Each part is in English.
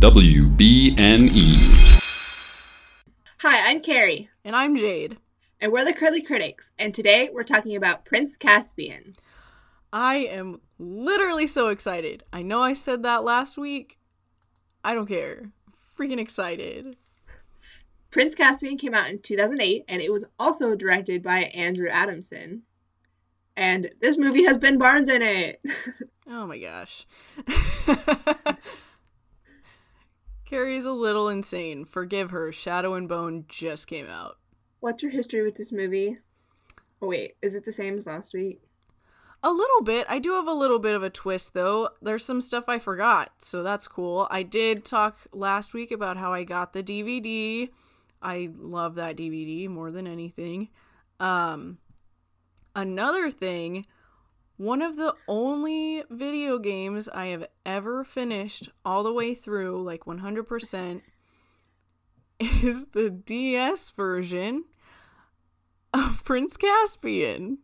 WBNE. Hi, I'm Carrie. And I'm Jade. And we're the Curly Critics. And today we're talking about Prince Caspian. I am literally so excited. I know I said that last week. I don't care. Freaking excited. Prince Caspian came out in 2008 and it was also directed by Andrew Adamson. And this movie has Ben Barnes in it. oh my gosh. Carrie's a little insane. Forgive her. Shadow and Bone just came out. What's your history with this movie? Oh, wait, is it the same as last week? A little bit. I do have a little bit of a twist, though. There's some stuff I forgot, so that's cool. I did talk last week about how I got the DVD. I love that DVD more than anything. Um, another thing, one of the only video games I have ever finished all the way through, like 100%, is the DS version of Prince Caspian.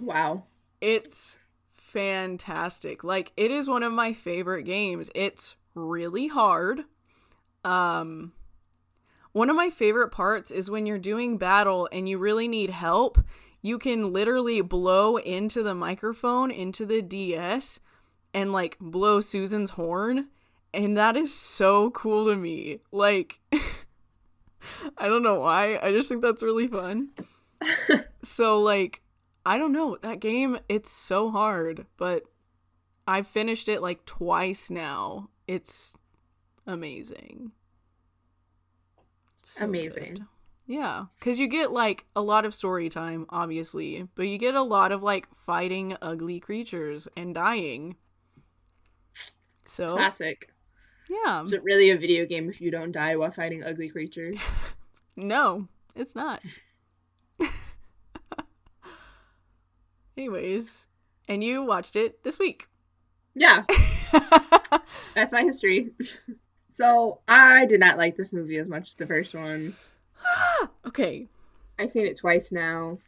Wow. It's fantastic. Like it is one of my favorite games. It's really hard. Um one of my favorite parts is when you're doing battle and you really need help, you can literally blow into the microphone into the DS and like blow Susan's horn and that is so cool to me. Like I don't know why. I just think that's really fun. so like I don't know. That game, it's so hard, but I've finished it like twice now. It's amazing. So amazing. Good. Yeah, because you get like a lot of story time, obviously, but you get a lot of like fighting ugly creatures and dying. So classic. Yeah. Is it really a video game if you don't die while fighting ugly creatures? no, it's not. Anyways, and you watched it this week. Yeah. That's my history. so, I did not like this movie as much as the first one. Okay. I've seen it twice now.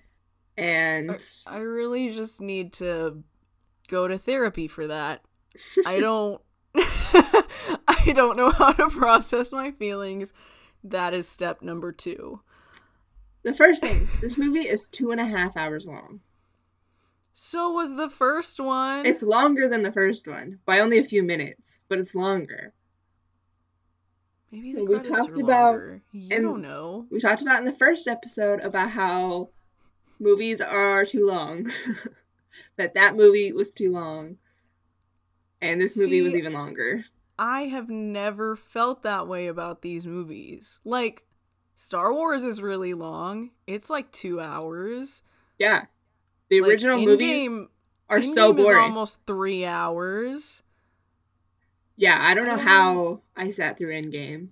And I, I really just need to go to therapy for that. I don't I don't know how to process my feelings. That is step number two. The first thing, this movie is two and a half hours long. So was the first one. It's longer than the first one by only a few minutes, but it's longer. Maybe the we talked about. You don't know. We talked about in the first episode about how movies are too long. that that movie was too long, and this movie See, was even longer. I have never felt that way about these movies. Like Star Wars is really long. It's like two hours. Yeah. The like, original movies are so boring. Almost three hours. Yeah, I don't know how I sat through Endgame.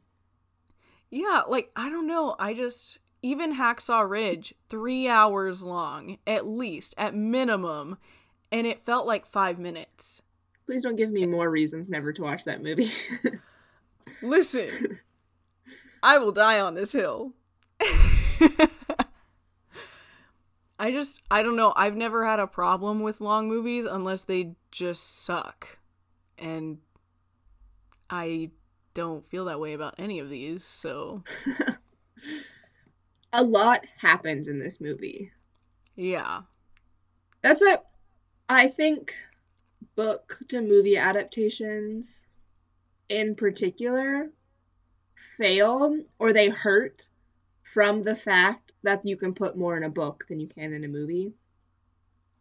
Yeah, like I don't know. I just even Hacksaw Ridge, three hours long at least, at minimum, and it felt like five minutes. Please don't give me eh. more reasons never to watch that movie. Listen, I will die on this hill. I just I don't know. I've never had a problem with long movies unless they just suck. And I don't feel that way about any of these, so a lot happens in this movie. Yeah. That's what I think book to movie adaptations in particular fail or they hurt from the fact that you can put more in a book than you can in a movie.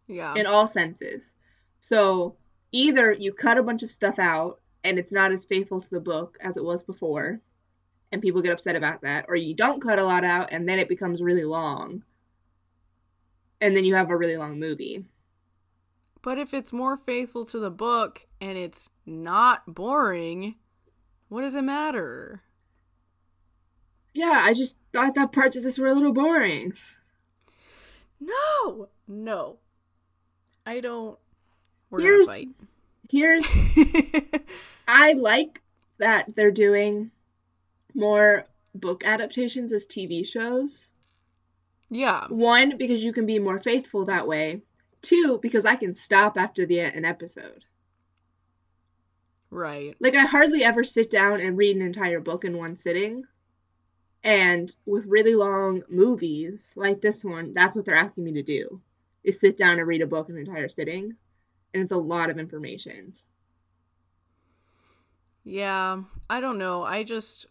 Yeah. In all senses. So either you cut a bunch of stuff out and it's not as faithful to the book as it was before, and people get upset about that, or you don't cut a lot out and then it becomes really long. And then you have a really long movie. But if it's more faithful to the book and it's not boring, what does it matter? yeah, I just thought that parts of this were a little boring. No, no, I don't. We're here's. Here's. I like that they're doing more book adaptations as TV shows. Yeah. One, because you can be more faithful that way. Two, because I can stop after the an episode. Right. Like I hardly ever sit down and read an entire book in one sitting. And with really long movies like this one, that's what they're asking me to do. Is sit down and read a book in an entire sitting. And it's a lot of information. Yeah, I don't know. I just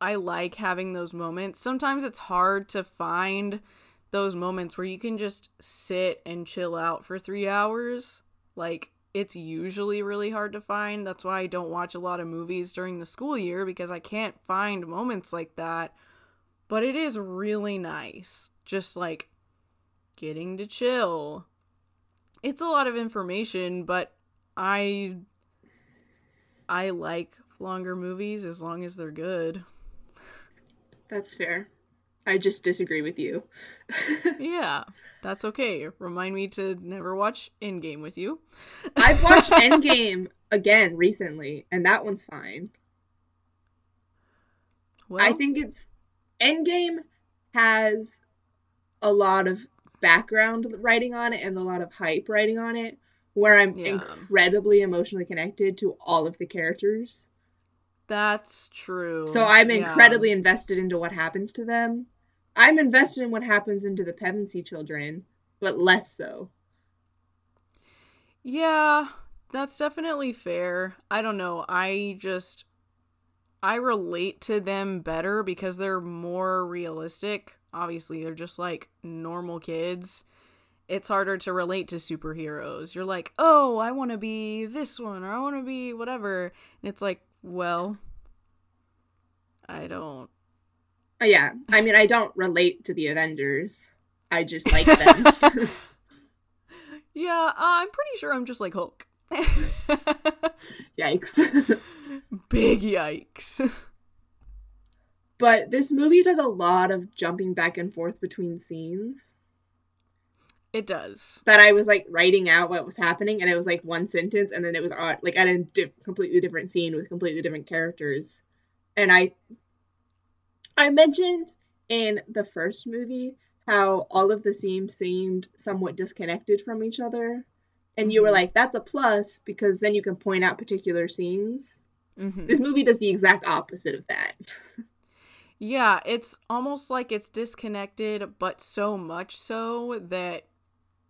I like having those moments. Sometimes it's hard to find those moments where you can just sit and chill out for 3 hours. Like it's usually really hard to find. That's why I don't watch a lot of movies during the school year because I can't find moments like that. But it is really nice. Just like getting to chill. It's a lot of information, but I I like longer movies as long as they're good. That's fair. I just disagree with you. yeah, that's okay. Remind me to never watch Endgame with you. I've watched Endgame again recently, and that one's fine. Well, I think it's Endgame has a lot of background writing on it and a lot of hype writing on it, where I'm yeah. incredibly emotionally connected to all of the characters. That's true. So I'm incredibly yeah. invested into what happens to them. I'm invested in what happens into the Pevensey children, but less so. Yeah, that's definitely fair. I don't know. I just I relate to them better because they're more realistic. Obviously, they're just like normal kids it's harder to relate to superheroes. You're like, oh, I want to be this one or I want to be whatever. And it's like, well, I don't. Oh, yeah. I mean, I don't relate to the Avengers. I just like them. yeah, uh, I'm pretty sure I'm just like Hulk. yikes. Big yikes. But this movie does a lot of jumping back and forth between scenes. It does. That I was like writing out what was happening, and it was like one sentence, and then it was like at a di- completely different scene with completely different characters. And I, I mentioned in the first movie how all of the scenes seemed somewhat disconnected from each other, and you were mm-hmm. like, "That's a plus because then you can point out particular scenes." Mm-hmm. This movie does the exact opposite of that. yeah, it's almost like it's disconnected, but so much so that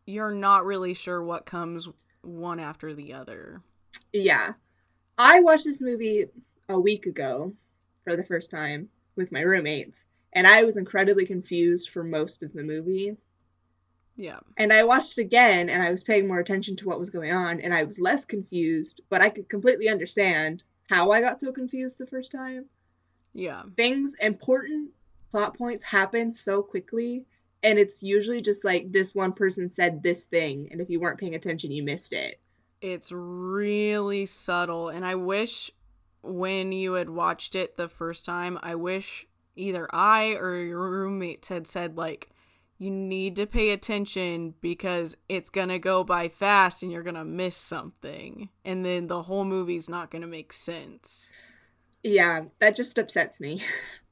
you're not really sure what comes one after the other. Yeah. I watched this movie a week ago for the first time with my roommates, and I was incredibly confused for most of the movie. Yeah. And I watched it again and I was paying more attention to what was going on and I was less confused, but I could completely understand how I got so confused the first time. Yeah. Things important plot points happen so quickly and it's usually just like this one person said this thing and if you weren't paying attention you missed it. It's really subtle and i wish when you had watched it the first time i wish either i or your roommates had said like you need to pay attention because it's gonna go by fast and you're gonna miss something. And then the whole movie's not gonna make sense. Yeah that just upsets me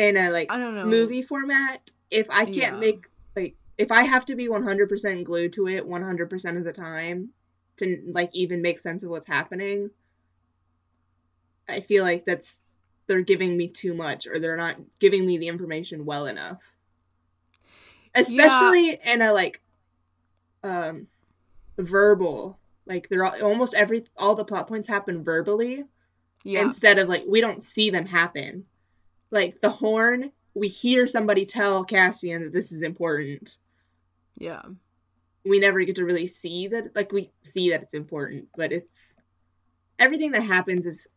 in a like I don't know. movie format, if I can't yeah. make like if I have to be 100% glued to it 100% of the time to like even make sense of what's happening, I feel like that's they're giving me too much or they're not giving me the information well enough. Especially yeah. in a like um verbal like they're all, almost every all the plot points happen verbally yeah. instead of like we don't see them happen like the horn, we hear somebody tell Caspian that this is important. Yeah. We never get to really see that like we see that it's important, but it's everything that happens is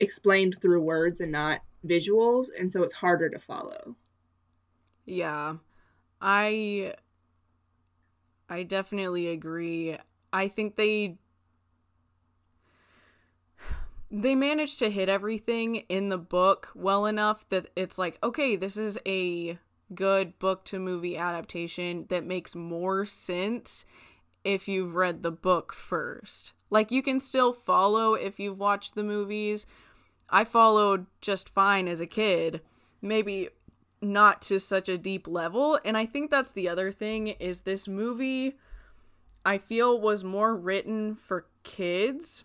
explained through words and not visuals, and so it's harder to follow. Yeah. I I definitely agree. I think they they managed to hit everything in the book well enough that it's like, okay, this is a good book to movie adaptation that makes more sense if you've read the book first. Like, you can still follow if you've watched the movies. I followed just fine as a kid, maybe not to such a deep level. And I think that's the other thing is this movie I feel was more written for kids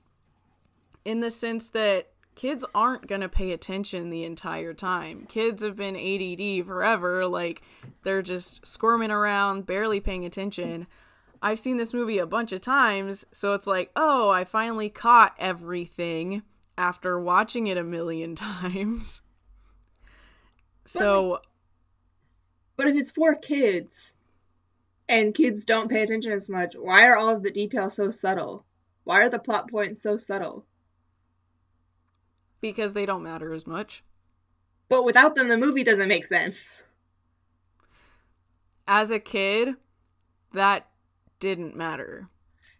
in the sense that kids aren't going to pay attention the entire time. Kids have been ADD forever. Like, they're just squirming around, barely paying attention. I've seen this movie a bunch of times, so it's like, oh, I finally caught everything after watching it a million times. So. But if it's for kids and kids don't pay attention as much, why are all of the details so subtle? Why are the plot points so subtle? Because they don't matter as much. But without them, the movie doesn't make sense. As a kid, that didn't matter.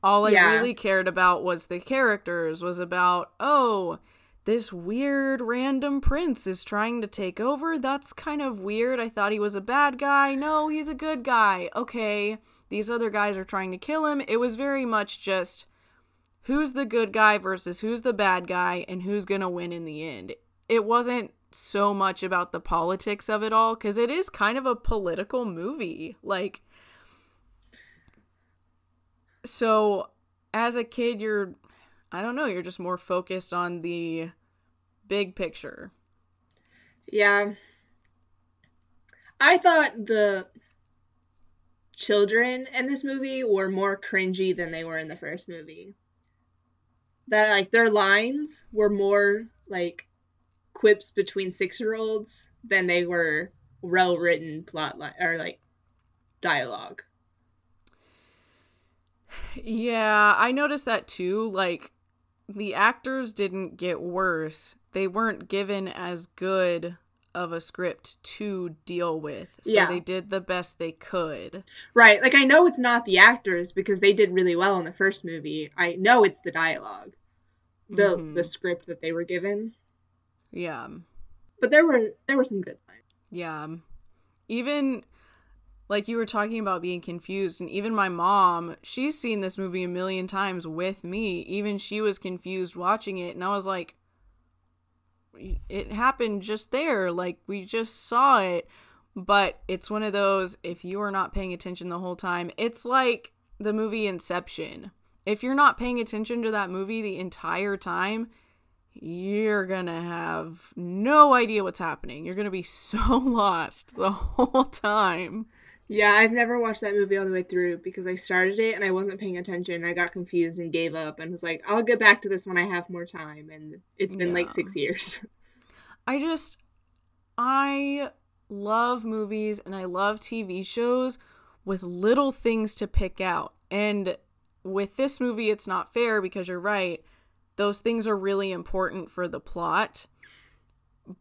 All I yeah. really cared about was the characters, was about, oh, this weird random prince is trying to take over. That's kind of weird. I thought he was a bad guy. No, he's a good guy. Okay, these other guys are trying to kill him. It was very much just who's the good guy versus who's the bad guy and who's going to win in the end. It wasn't so much about the politics of it all because it is kind of a political movie. Like, so as a kid, you're, I don't know, you're just more focused on the big picture. Yeah. I thought the children in this movie were more cringy than they were in the first movie that like their lines were more like quips between six year olds than they were well written plot line or like dialogue. Yeah, I noticed that too. Like the actors didn't get worse. They weren't given as good of a script to deal with. So yeah. they did the best they could. Right. Like I know it's not the actors because they did really well in the first movie. I know it's the dialogue. The mm-hmm. the script that they were given. Yeah. But there were there were some good lines. Yeah. Even like you were talking about being confused and even my mom she's seen this movie a million times with me even she was confused watching it and i was like it happened just there. Like we just saw it. But it's one of those, if you are not paying attention the whole time, it's like the movie Inception. If you're not paying attention to that movie the entire time, you're gonna have no idea what's happening. You're gonna be so lost the whole time. Yeah, I've never watched that movie all the way through because I started it and I wasn't paying attention. I got confused and gave up and was like, I'll get back to this when I have more time. And it's been yeah. like six years. I just, I love movies and I love TV shows with little things to pick out. And with this movie, it's not fair because you're right. Those things are really important for the plot.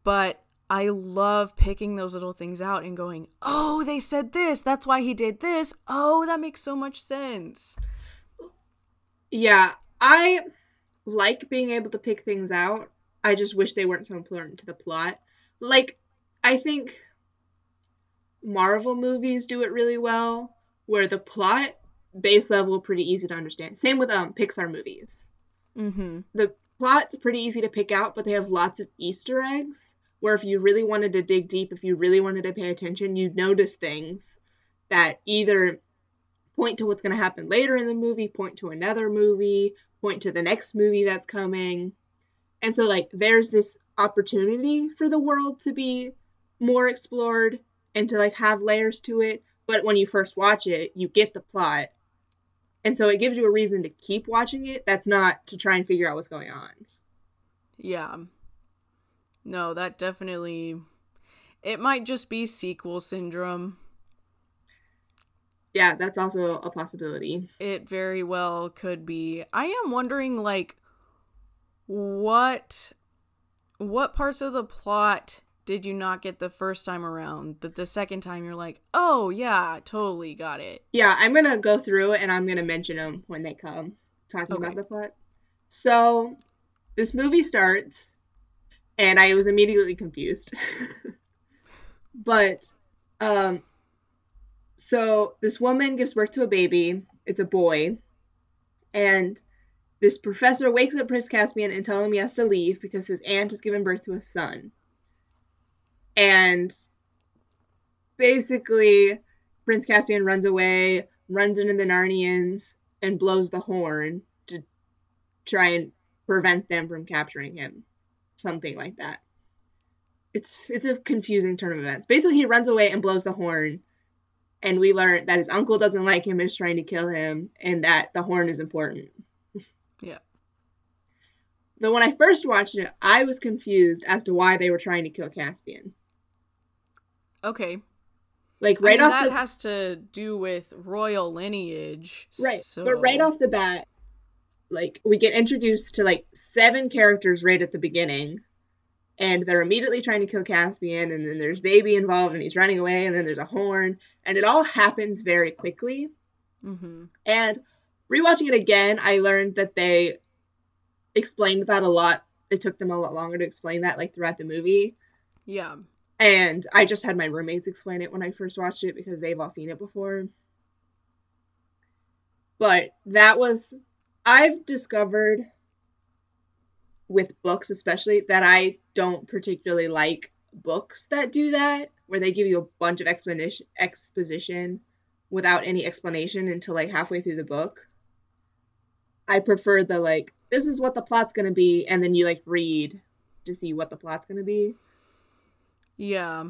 But I love picking those little things out and going, oh, they said this. That's why he did this. Oh, that makes so much sense. Yeah, I like being able to pick things out. I just wish they weren't so important to the plot. Like, I think Marvel movies do it really well, where the plot base level pretty easy to understand. Same with um Pixar movies. Mm-hmm. The plot's pretty easy to pick out, but they have lots of Easter eggs where if you really wanted to dig deep, if you really wanted to pay attention, you'd notice things that either point to what's going to happen later in the movie, point to another movie, point to the next movie that's coming. And so, like, there's this opportunity for the world to be more explored and to, like, have layers to it. But when you first watch it, you get the plot. And so it gives you a reason to keep watching it. That's not to try and figure out what's going on. Yeah. No, that definitely. It might just be sequel syndrome. Yeah, that's also a possibility. It very well could be. I am wondering, like, what what parts of the plot did you not get the first time around that the second time you're like oh yeah totally got it yeah i'm gonna go through and i'm gonna mention them when they come talking okay. about the plot so this movie starts and I was immediately confused. but um so this woman gives birth to a baby. It's a boy. And this professor wakes up Prince Caspian and tells him he has to leave because his aunt has given birth to a son. And basically, Prince Caspian runs away, runs into the Narnians, and blows the horn to try and prevent them from capturing him. Something like that. It's it's a confusing turn of events. Basically, he runs away and blows the horn, and we learn that his uncle doesn't like him and is trying to kill him, and that the horn is important. Yeah. Though when I first watched it, I was confused as to why they were trying to kill Caspian. Okay. Like I right mean, off that the has to do with royal lineage. right, So... but right off the bat, like we get introduced to like seven characters right at the beginning, and they're immediately trying to kill Caspian, and then there's baby involved, and he's running away, and then there's a horn, and it all happens very quickly. Mm-hmm. And rewatching it again, I learned that they explained that a lot. It took them a lot longer to explain that, like throughout the movie. Yeah. And I just had my roommates explain it when I first watched it because they've all seen it before. But that was, I've discovered with books, especially, that I don't particularly like books that do that, where they give you a bunch of exposition without any explanation until like halfway through the book. I prefer the like, this is what the plot's gonna be, and then you like read to see what the plot's gonna be. Yeah.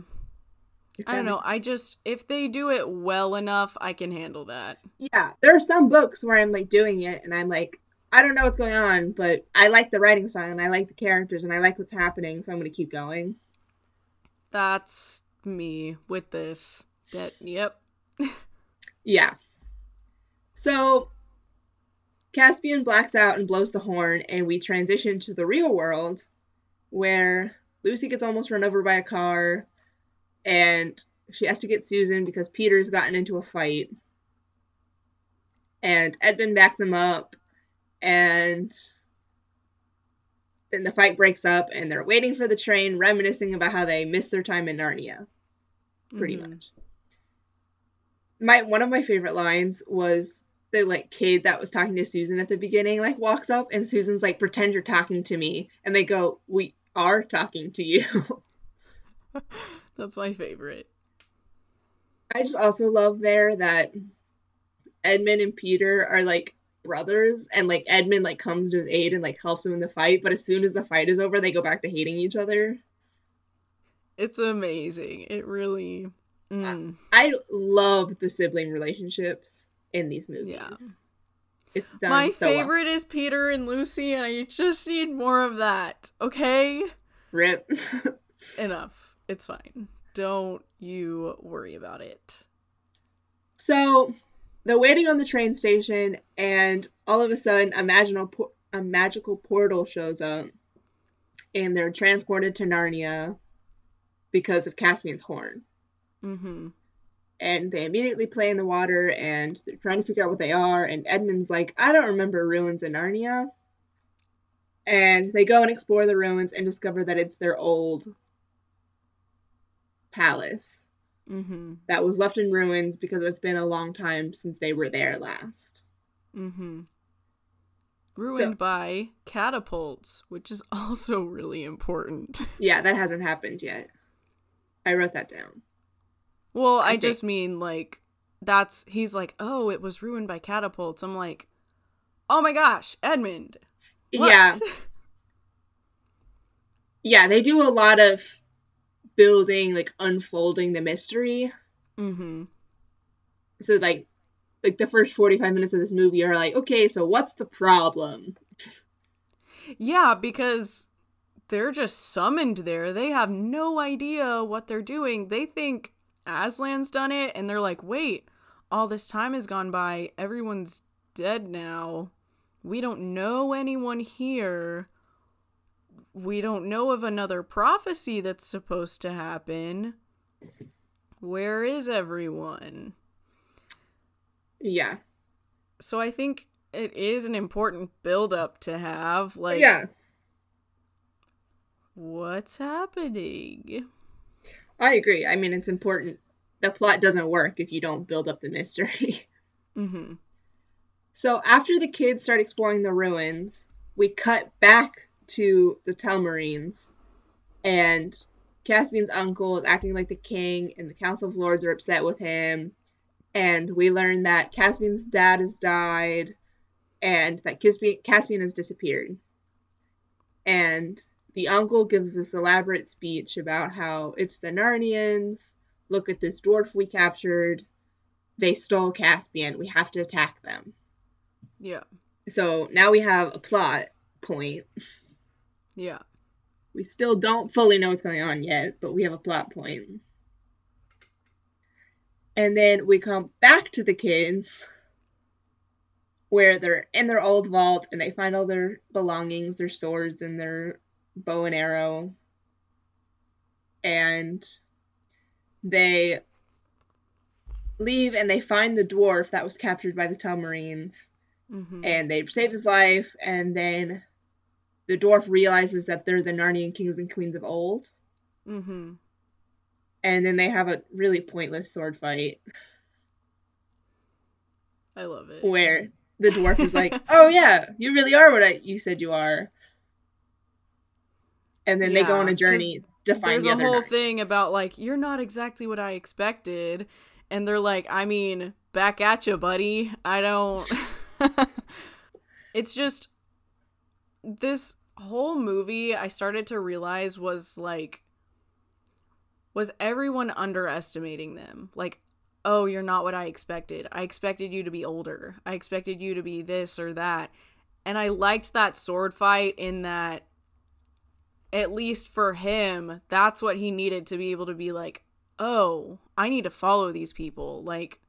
I don't know. I just if they do it well enough, I can handle that. Yeah, there are some books where I'm like doing it and I'm like, I don't know what's going on, but I like the writing style and I like the characters and I like what's happening, so I'm gonna keep going. That's me with this. That yep. Yeah. So Caspian blacks out and blows the horn, and we transition to the real world where Lucy gets almost run over by a car and she has to get Susan because Peter's gotten into a fight. And Edmund backs him up, and then the fight breaks up, and they're waiting for the train, reminiscing about how they missed their time in Narnia pretty Mhm. much. My one of my favorite lines was the like kid that was talking to Susan at the beginning like walks up and Susan's like pretend you're talking to me and they go we are talking to you. That's my favorite. I just also love there that Edmund and Peter are like brothers and like Edmund like comes to his aid and like helps him in the fight but as soon as the fight is over they go back to hating each other. It's amazing. It really. Mm. I love the sibling relationships in these movies. Yeah. It's done My so well. favorite is Peter and Lucy, and I just need more of that. Okay? Rip. Enough. It's fine. Don't you worry about it. so they're waiting on the train station, and all of a sudden, a magical por- a magical portal shows up, and they're transported to Narnia because of Caspian's horn. Mm-hmm. And they immediately play in the water, and they're trying to figure out what they are. And Edmund's like, "I don't remember ruins in Narnia." And they go and explore the ruins and discover that it's their old palace. Mm-hmm. that was left in ruins because it's been a long time since they were there last. Mm-hmm. Ruined by catapults, which is also really important. Yeah, that hasn't happened yet. I wrote that down. Well, I, think- just mean like that's he's like, "Oh, it was ruined by catapults." I'm like, "Oh my gosh, Edmund." what?" Yeah, yeah, they do a lot of building, like unfolding the mystery. mm-hmm. So like, like the first forty five minutes of this movie are like, okay, so what's the problem? Yeah, because they're just summoned there. They have no idea what they're doing. They think Aslan's done it, and they're like, wait, all this time has gone by. Everyone's dead now. We don't know anyone here. We don't know of another prophecy that's supposed to happen. Where is everyone? Yeah, So I think it is an important build up to have. Like, yeah, what's happening? I agree. I mean, it's important. The plot doesn't work if you don't build up the mystery. Mm-hmm. So after the kids start exploring the ruins, we cut back to the Telmarines, and Caspian's uncle is acting like the king, and the Council of Lords are upset with him. And we learn that Caspian's dad has died, and that Caspian, Caspian has disappeared. And the uncle gives this elaborate speech about how it's the Narnians. Look at this dwarf we captured. They stole Caspian. We have to attack them. Yeah. So now we have a plot point. Yeah. We still don't fully know what's going on yet, but we have a plot point. And then we come back to the kids where they're in their old vault and they find all their belongings, their swords and their bow and arrow. And they leave and they find the dwarf that was captured by the Telmarines. Mm-hmm. And they save his life, and then the dwarf realizes that they're the Narnian kings and queens of old. Mm-hmm. And then they have a really pointless sword fight I love it. where the dwarf is like, "Oh yeah, you really are what I, you said you are." And then they go on a journey to find There's the a whole thing about like you're not exactly what I expected, and they're like, I mean, back at you, buddy. I don't. it's just this whole movie. I started to realize was like was everyone underestimating them? Like, oh, you're not what I expected. I expected you to be older. I expected you to be this or that. And I liked that sword fight in that at least for him, that's what he needed to be able to be like, oh, I need to follow these people. Like,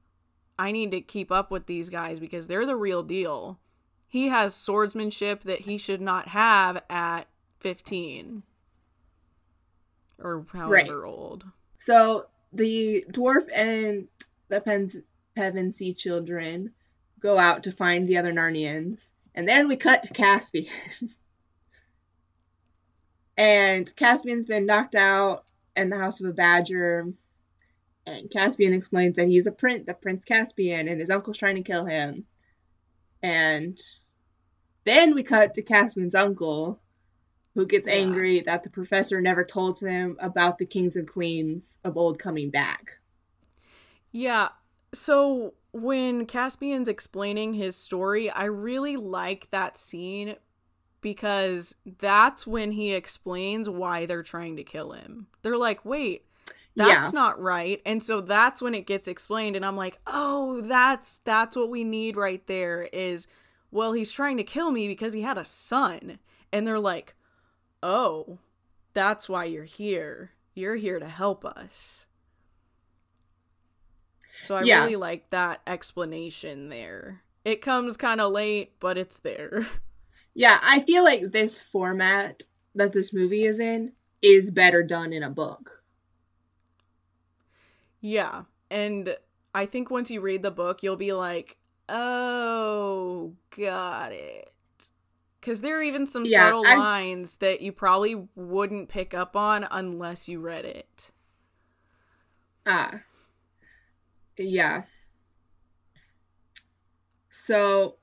I need to keep up with these guys because they're the real deal. He has swordsmanship that he should not have at 15 or however old. So the dwarf and the Pens- Pevensey children go out to find the other Narnians, and then we cut to Caspian. and Caspian's been knocked out in the house of a badger. And Caspian explains that he's a prince, the Prince Caspian, and his uncle's trying to kill him. And then we cut to Caspian's uncle, who gets Yeah. angry that the professor never told him about the kings and queens of old coming back. Yeah. So when Caspian's explaining his story, I really like that scene because that's when he explains why they're trying to kill him. They're like, wait, that's Yeah. not right. And so that's when it gets explained and I'm like, "Oh, that's that's what we need right there is well, he's trying to kill me because he had a son." And they're like, "Oh, that's why you're here. You're here to help us." So I Yeah. really like that explanation there. It comes kind of late, but it's there. Yeah, I feel like this format that this movie is in is better done in a book. Yeah. And I think once you read the book, you'll be like, oh, got it. Because there are even some Yeah, subtle I'm- lines that you probably wouldn't pick up on unless you read it. Ah. Yeah. So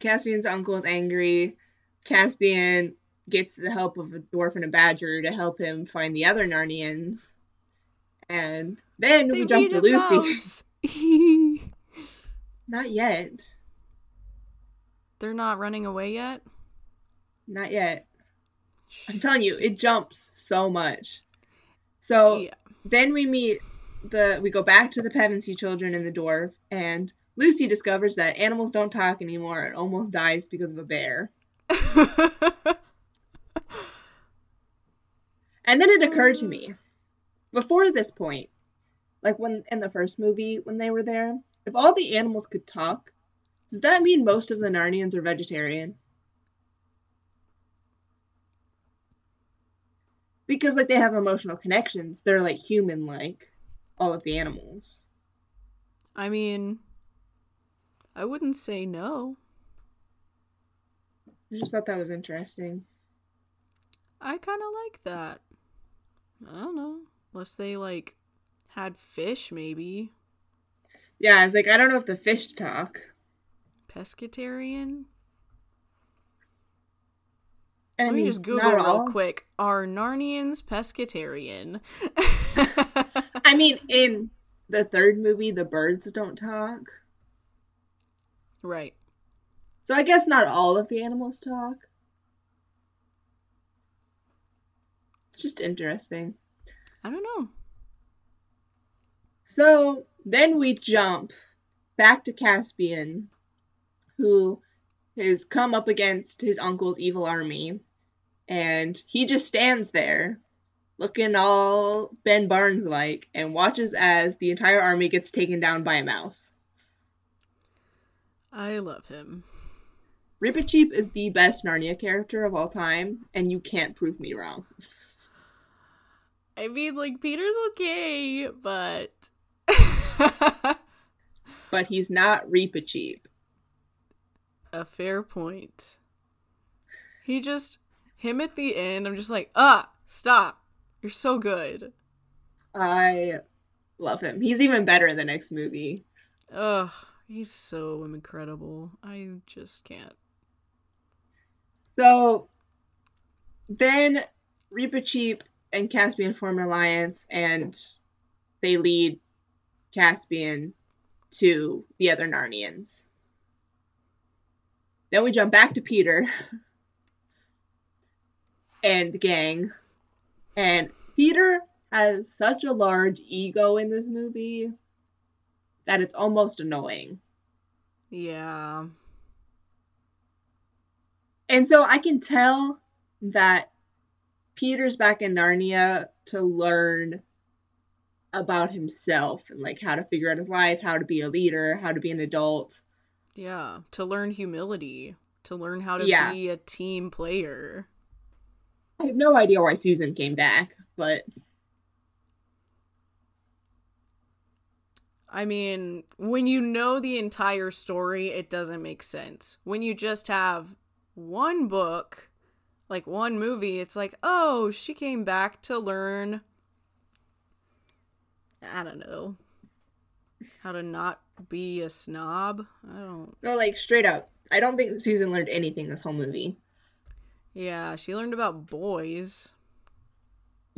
Caspian's uncle is angry. Caspian gets the help of a dwarf and a badger to help him find the other Narnians. And then we jump to Lucy. Not yet. They're not running away yet? Not yet. I'm telling you, it jumps so much. So Yeah. then we meet the we go back to the Pevensey children and the dwarf, and Lucy discovers that animals don't talk anymore and almost dies because of a bear. And then it occurred to uh. me, before this point, like when in the first movie when they were there, if all the animals could talk, does that mean most of the Narnians are vegetarian? Because like they have emotional connections, they're like human like all of the animals. I mean, I wouldn't say no. I just thought that was interesting. I kind of like that. I don't know. Unless they, like, had fish, maybe. Yeah, I was like, I don't know if the fish talk. Pescatarian? I Let me just Google real all. quick. Are Narnians pescatarian? I mean, in the third movie, the birds don't talk. Right. So I guess not all of the animals talk. It's just interesting. I don't know. So then we jump back to Caspian, who has come up against his uncle's evil army, and he just stands there, looking all Ben Barnes like, and watches as the entire army gets taken down by a mouse. I love him. Reepicheep is the best Narnia character of all time, and you can't prove me wrong. I mean, like, Peter's okay, but. but he's not Reepicheep. A fair point. He just. Him at the end, I'm just like, ah, stop. You're so good. I love him. He's even better in the next movie. Ugh, he's so incredible. I just can't. So then Reepicheep and Caspian form an alliance and they lead Caspian to the other Narnians. Then we jump back to Peter and the gang. And Peter has such a large ego in this movie that it's almost annoying. Yeah. And so I can tell that Peter's back in Narnia to learn about himself and like how to figure out his life, how to be a leader, how to be an adult. Yeah, to learn humility, to learn how to Yeah. be a team player. I have no idea why Susan came back, but I mean, when you know the entire story, it doesn't make sense. When you just have one book, like one movie, it's like, oh, she came back to learn. I don't know. How to not be a snob? I don't. no, like straight up. I don't think Susan learned anything this whole movie. Yeah, she learned about boys.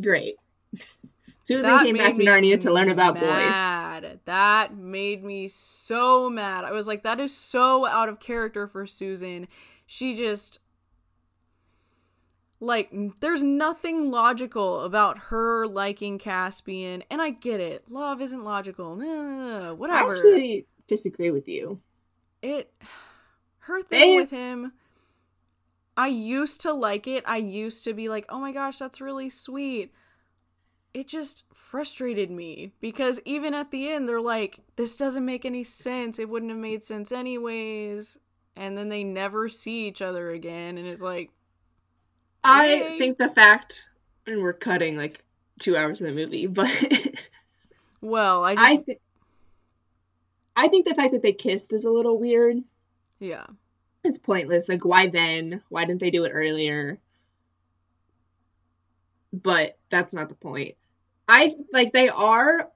Great. Susan That came back to Narnia to learn about boys. mad. That made me so mad. I was like, that is so out of character for Susan. She just like there's nothing logical about her liking Caspian, and I get it. Love isn't logical. Nah, I whatever. actually disagree with you. it her thing They- with him I used to like it. I used to be like, "Oh my gosh, that's really sweet." It just frustrated me because even at the end they're like, "This doesn't make any sense. It wouldn't have made sense anyways." And then they never see each other again and it's like, I think the fact, and we're cutting like two hours of the movie, but well, I just I think I think the fact that they kissed is a little weird. yeah. It's pointless. Like, why then? Why didn't they do it earlier? But that's not the point. I like they are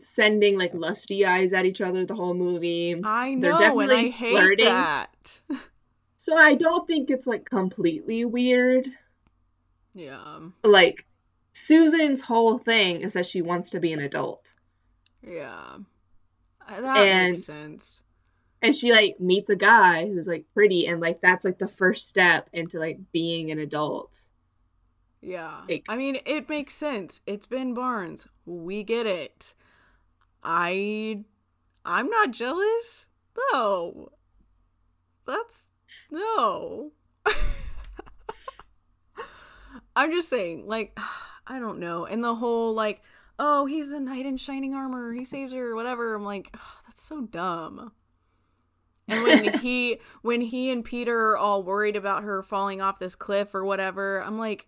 sending like lusty eyes at each other the whole movie. I They're know and I hate flirting. that. So I don't think it's like completely weird. yeah. Like Susan's whole thing is that she wants to be an adult. Yeah. Uh, That And- makes sense. And she like meets a guy who's like pretty and like that's like the first step into like being an adult. Yeah. Like- I mean, it makes sense. It's Ben Barnes. We get it. I I'm not jealous. No. That's no. I'm just saying, like, I don't know. And the whole like, oh, he's the knight in shining armor. He saves her, whatever. I'm like, that's so dumb. And when he when he and Peter are all worried about her falling off this cliff or whatever, I'm like,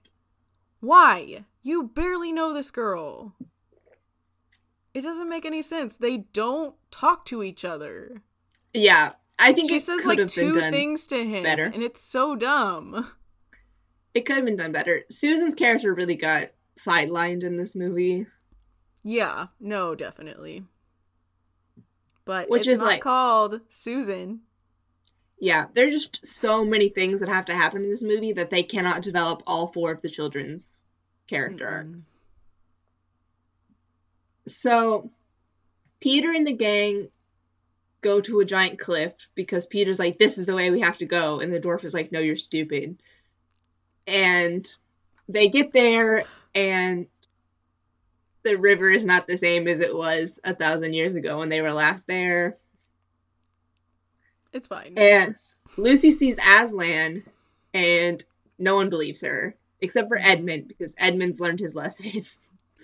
why? You barely know this girl. It doesn't make any sense. They don't talk to each other. Yeah. I think She says like two things to him, better. and it's so dumb. It could have been done better. Susan's character really got sidelined in this movie. Yeah, no, definitely. But Which it's is not like- called Susan. Yeah, there's just so many things that have to happen in this movie that they cannot develop all four of the children's character Mm-mm. arcs. So, Peter and the gang go to a giant cliff because Peter's like, this is the way we have to go. And the dwarf is like, no, you're stupid. And they get there, and the river is not the same as it was a thousand years ago when they were last there. It's fine. And Lucy sees Aslan, and no one believes her except for Edmund because Edmund's learned his lesson.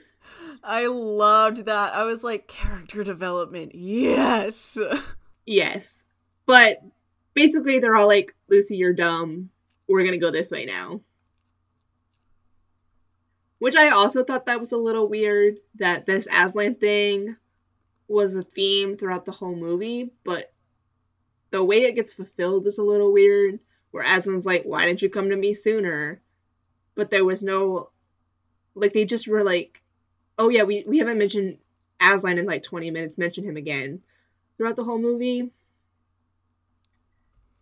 I loved that. I was like, character development, yes. yes. But basically, they're all like, Lucy, you're dumb. We're going to go this way now. Which I also thought that was a little weird that this Aslan thing was a theme throughout the whole movie, but the way it gets fulfilled is a little weird. Where Aslan's like, why didn't you come to me sooner? But there was no, like, they just were like, oh yeah, we, we haven't mentioned Aslan in like 20 minutes, mention him again throughout the whole movie.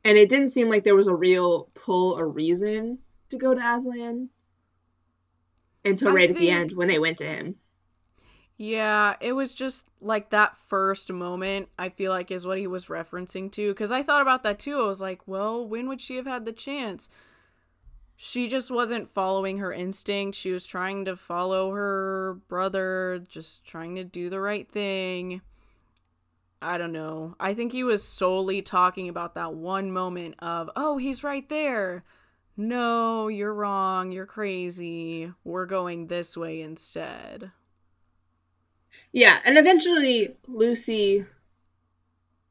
And it didn't seem like there was a real pull or reason to go to Aslan until right think, at the end when they went to him. Yeah, it was just like that first moment, I feel like, is what he was referencing to. Because I thought about that too. I was like, well, when would she have had the chance? She just wasn't following her instinct. She was trying to follow her brother, just trying to do the right thing. I don't know. I think he was solely talking about that one moment of, oh, he's right there. No, you're wrong. You're crazy. We're going this way instead. Yeah, and eventually Lucy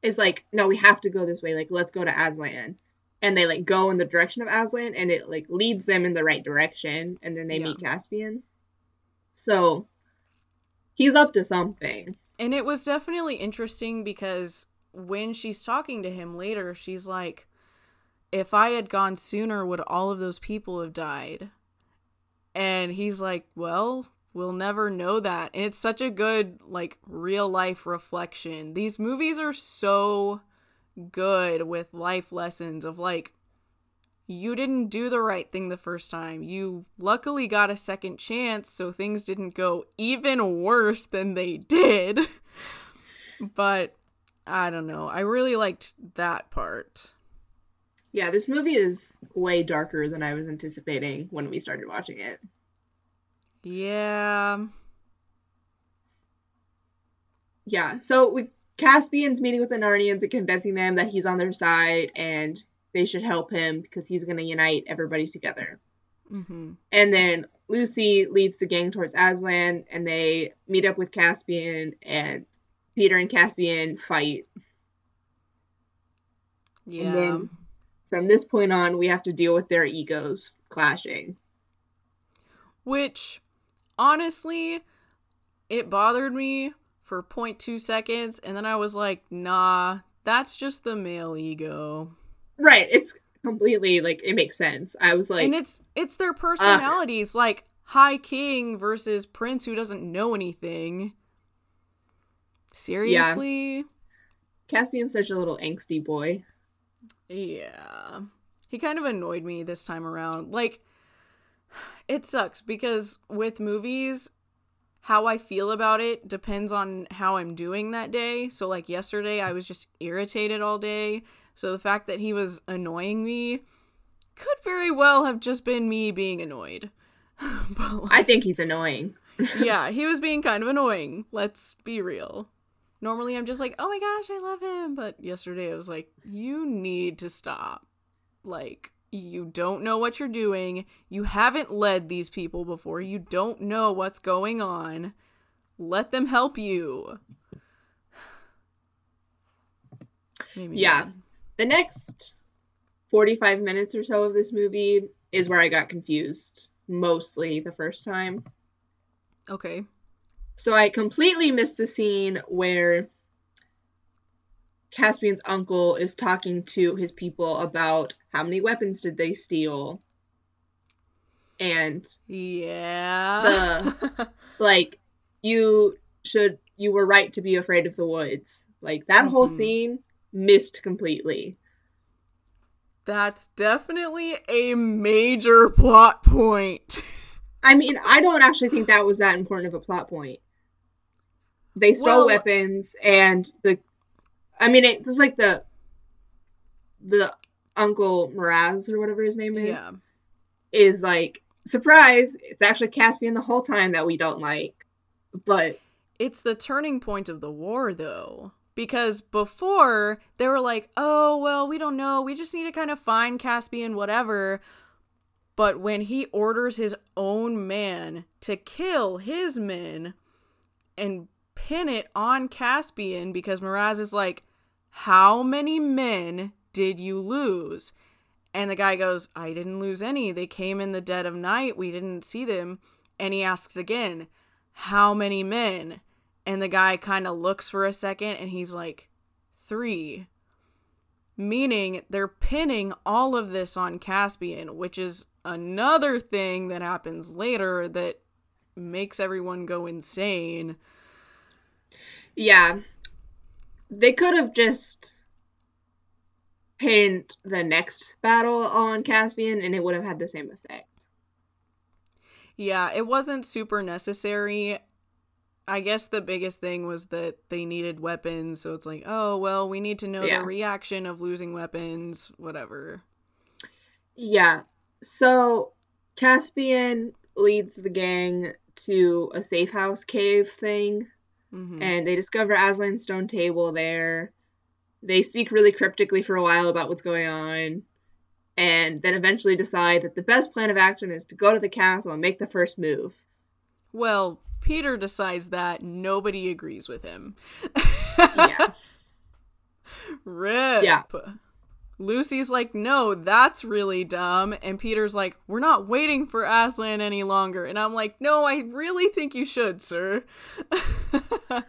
is like, no, we have to go this way. Like, let's go to Aslan. And they like go in the direction of Aslan and it like leads them in the right direction and then they yeah. meet Caspian. So he's up to something. And it was definitely interesting because when she's talking to him later, she's like, if I had gone sooner, would all of those people have died? And he's like, well, we'll never know that. And it's such a good, like, real life reflection. These movies are so good with life lessons of like, you didn't do the right thing the first time. You luckily got a second chance, so things didn't go even worse than they did. but I don't know. I really liked that part. Yeah, this movie is way darker than I was anticipating when we started watching it. Yeah. Yeah, so we Caspian's meeting with the Narnians and convincing them that he's on their side and they should help him because he's going to unite everybody together. Mm-hmm. And then Lucy leads the gang towards Aslan, and they meet up with Caspian, and Peter and Caspian fight. Yeah. And then from this point on, we have to deal with their egos clashing. Which, honestly, it bothered me for 0.2 seconds, and then I was like, nah, that's just the male ego. Right. It's completely like it makes sense. I was like, and it's it's their personalities, uh, like High King versus Prince, who doesn't know anything. Seriously. Yeah. Caspian's such a little angsty boy. Yeah. He kind of annoyed me this time around. Like, it sucks because with movies, how I feel about it depends on how I'm doing that day. So, like, yesterday, I was just irritated all day. So, the fact that he was annoying me could very well have just been me being annoyed. but, like, I think he's annoying. yeah, he was being kind of annoying. Let's be real. Normally I'm just like, oh my gosh, I love him. But yesterday I was like, you need to stop. Like, you don't know what you're doing. You haven't led these people before. You don't know what's going on. Let them help you. Maybe yeah. Not. The next 45 minutes or so of this movie is where I got confused mostly the first time. Okay. So I completely missed the scene where Caspian's uncle is talking to his people about how many weapons did they steal. And yeah. The like you should you were right to be afraid of the woods. Like that mm-hmm. whole scene missed completely. That's definitely a major plot point. I mean, I don't actually think that was that important of a plot point. They stole well, weapons, and the I mean, it's like the the Uncle Miraz or whatever his name is. Yeah. Is like surprise. It's actually Caspian the whole time that we don't like, but It's the turning point of the war, though. Because before, they were like, oh, well, we don't know. We just need to kind of find Caspian, whatever. But when he orders his own man to kill his men and pin it on Caspian, because Miraz is like, how many men did you lose? And the guy goes, I didn't lose any. They came in the dead of night. We didn't see them. And he asks again, How many men? And the guy kind of looks for a second and he's like, Three. Meaning they're pinning all of this on Caspian, which is another thing that happens later that makes everyone go insane. yeah, they could have just pinned the next battle on Caspian, and it would have had the same effect. Yeah, it wasn't super necessary. I guess the biggest thing was that they needed weapons, so it's like, oh, well, we need to know Yeah. the reaction of losing weapons, whatever. Yeah. So Caspian leads the gang to a safe house cave thing, hmm and they discover Aslan's stone table there. They speak really cryptically for a while about what's going on, and then eventually decide that the best plan of action is to go to the castle and make the first move. Well, Peter decides that nobody agrees with him. Yeah. Rip. Yeah. Lucy's like, no, that's really dumb. And Peter's like, we're not waiting for Aslan any longer. And I'm like, no, I really think you should, sir.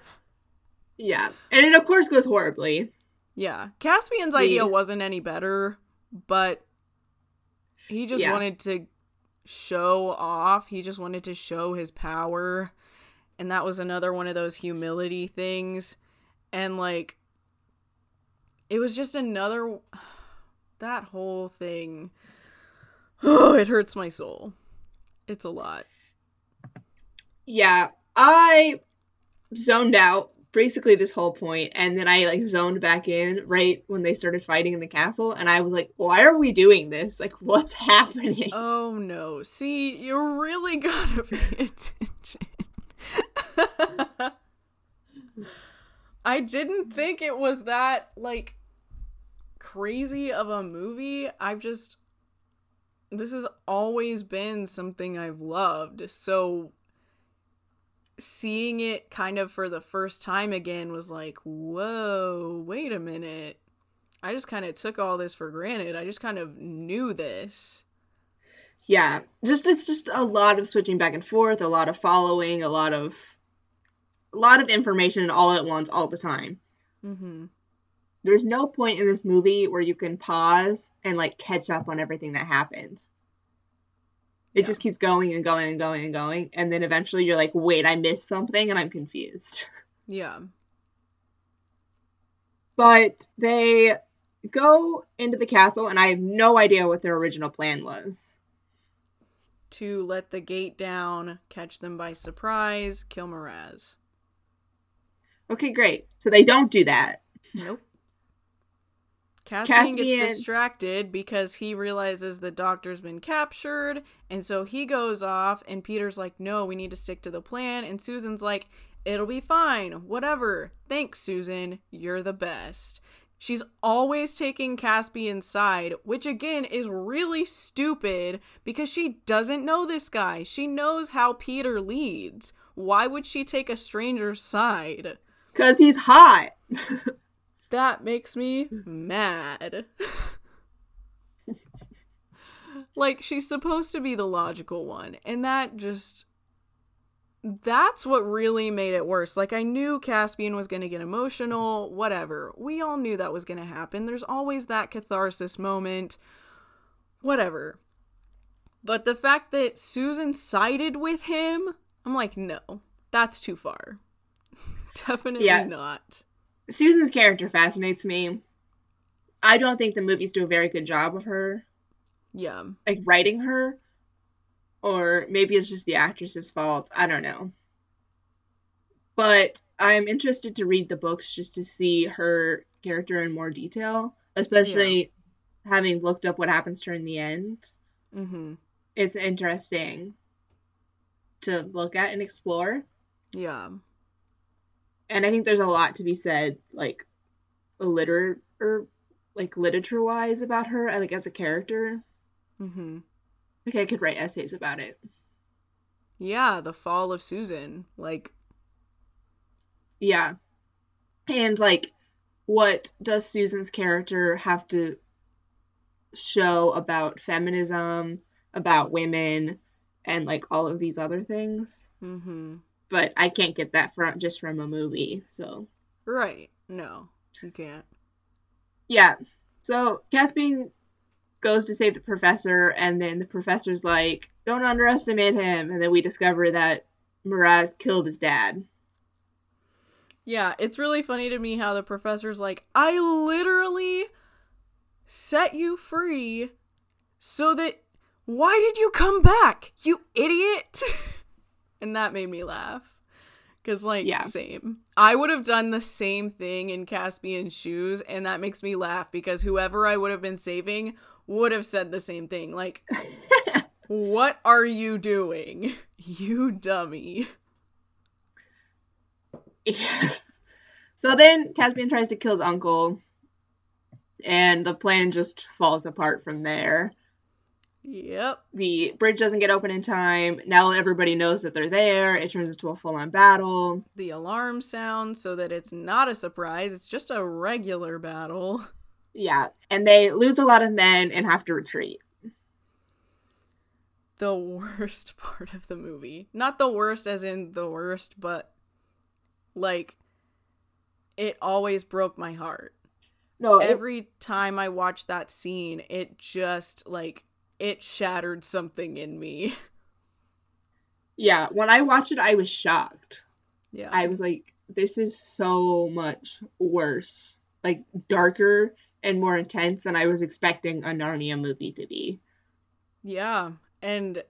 Yeah. And it, of course, goes horribly. Yeah. Caspian's idea wasn't any better, but he just Yeah. wanted to show off. He just wanted to show his power. And that was another one of those humility things. And like it was just another that whole thing. Oh, it hurts my soul. It's a lot. Yeah. I zoned out basically this whole point, and then I like zoned back in right when they started fighting in the castle, and I was like, why are we doing this? Like, what's happening? Oh no. See, you really gotta pay attention. I didn't think it was that, like, crazy of a movie. I've just. This has always been something I've loved. So. Seeing it kind of for the first time again was like, whoa, wait a minute. I just kind of took all this for granted. I just kind of knew this. Yeah, just it's just a lot of switching back and forth, a lot of following, a lot of a lot of information all at once all the time. Mm-hmm. There's no point in this movie where you can pause and like catch up on everything that happened. It Yeah. just keeps going and going and going and going, and then eventually you're like, "Wait, I missed something and I'm confused." Yeah. But they go into the castle and I have no idea what their original plan was. To let the gate down, catch them by surprise, kill Miraz. Okay, great. So they don't do that. Nope. Caspian, Caspian- gets distracted because he realizes the doctor's been captured, and so he goes off, and Peter's like, No, we need to stick to the plan. And Susan's like, It'll be fine. Whatever. Thanks, Susan. You're the best. She's always taking Caspian's side, which again is really stupid because she doesn't know this guy. She knows how Peter leads. Why would she take a stranger's side? Because he's hot. That makes me mm-hmm. mad. like, she's supposed to be the logical one, and that just. That's what really made it worse. Like, I knew Caspian was going to get emotional, whatever. We all knew that was going to happen. There's always that catharsis moment, whatever. But the fact that Susan sided with him, I'm like, no, that's too far. Definitely Yeah. not. Susan's character fascinates me. I don't think the movies do a very good job of her, Yeah. like writing her, or maybe it's just the actress's fault. I don't know. but I'm interested to read the books just to see her character in more detail, especially having looked up what happens to her in the end. Mm-hmm. It's interesting to look at and explore. Yeah. And I think there's a lot to be said, like liter or like literature wise about her, like as a character. Mm-hmm. Like I could write essays about it. Yeah, the fall of Susan. Like Yeah. And like what does Susan's character have to show about feminism, about women, and like all of these other things? Mm-hmm. But I can't get that from just from a movie, so Right. No, you can't. yeah. So Caspian goes to save the professor, and then the professor's like, "Don't underestimate him." And then we discover that Miraz killed his dad. Yeah, it's really funny to me how the professor's like, I literally set you free so that why did you come back? You idiot. and that made me laugh. Cause like Yeah. same. I would have done the same thing in Caspian's shoes, and that makes me laugh because whoever I would have been saving would have said the same thing. Like, what are you doing? You dummy. Yes. So then Caspian tries to kill his uncle, and the plan just falls apart from there. Yep. The bridge doesn't get open in time. Now everybody knows that they're there. It turns into a full on battle. the alarm sound so that it's not a surprise. It's just a regular battle. Yeah. And they lose a lot of men and have to retreat. The worst part of the movie. Not the worst as in the worst, but like it always broke my heart. No, it- Every time I watched that scene, it just like it shattered something in me. yeah. When I watched it, I was shocked. Yeah. I was like, this is so much worse. Like, darker and more intense than I was expecting a Narnia movie to be. Yeah. And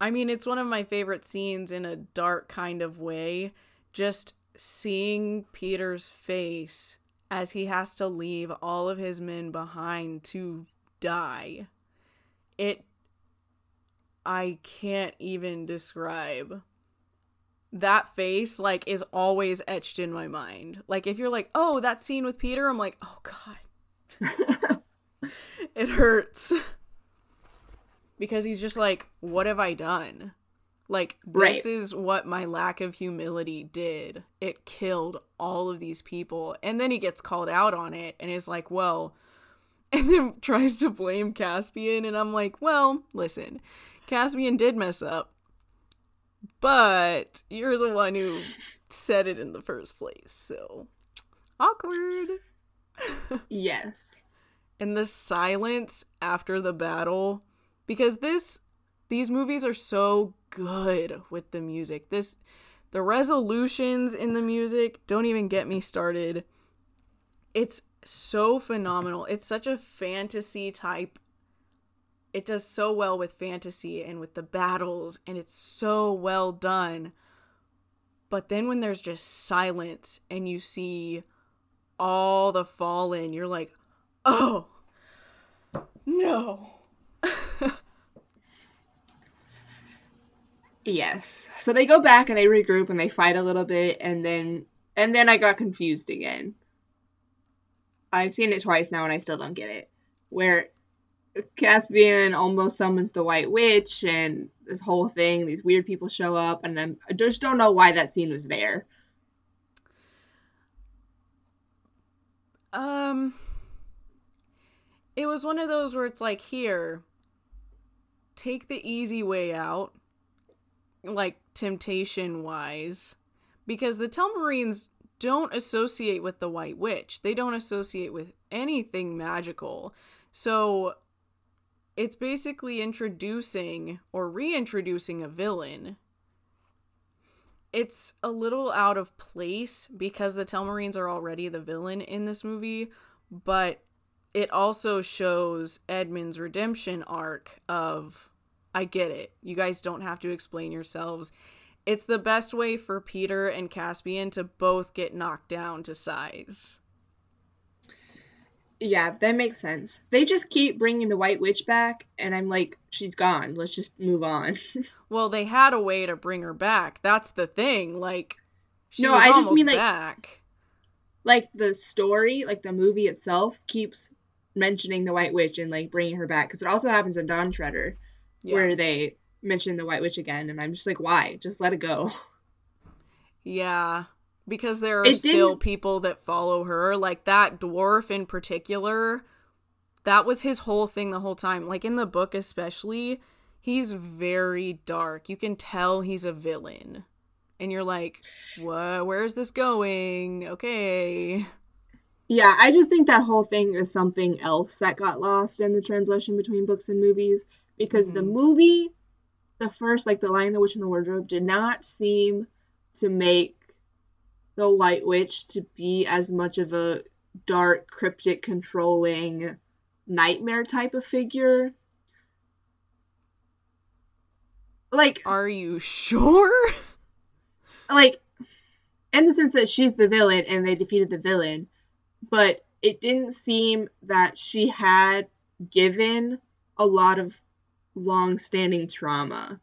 I mean, it's one of my favorite scenes in a dark kind of way. Just seeing Peter's face as he has to leave all of his men behind to die. It. I can't even describe. That face, like, is always etched in my mind. Like, if you're like, oh, that scene with Peter, I'm like, oh, God. it hurts because he's just like what have i done like this is what my lack of humility did it killed all of these people and then he gets called out on it and is like well and then tries to blame caspian and i'm like well listen caspian did mess up but you're the one who said it in the first place so awkward. Yes. and the silence after the battle because this these movies are so good with the music. This the resolutions in the music don't even get me started. It's so phenomenal it's such a fantasy type it does so well with fantasy and with the battles and it's so well done but then when there's just silence and you see all the fallen you're like oh no Yes. So they go back and they regroup and they fight a little bit and then and then I got confused again. I've seen it twice now and I still don't get it. Where Caspian almost summons the White Witch and this whole thing, these weird people show up and I'm, I just don't know why that scene was there. Um, it was one of those where it's like, here, take the easy way out, like temptation wise, because the Telmarines don't associate with the White Witch. They don't associate with anything magical. So it's basically introducing or reintroducing a villain. It's a little out of place because the Telmarines are already the villain in this movie, but it also shows Edmund's redemption arc of I get it. You guys don't have to explain yourselves. It's the best way for Peter and Caspian to both get knocked down to size. Yeah, that makes sense. They just keep bringing the White Witch back, and I'm like, she's gone. Let's just move on. well, they had a way to bring her back. That's the thing. Like, no, I just mean like back. Like the story, like the movie itself, keeps mentioning the White Witch and like bringing her back because it also happens in Dawn Treader, yeah. where they mention the White Witch again, and I'm just like, why? Just let it go. Yeah, because there are it still didn't... people that follow her like that dwarf in particular that was his whole thing the whole time like in the book especially he's very dark you can tell he's a villain and you're like what where's this going okay yeah i just think that whole thing is something else that got lost in the translation between books and movies because mm-hmm. the movie the first like the lion the witch and the wardrobe did not seem to make the White Witch to be as much of a dark, cryptic, controlling nightmare type of figure. Like, are you sure? Like, in the sense that she's the villain and they defeated the villain, but it didn't seem that she had given a lot of long standing trauma.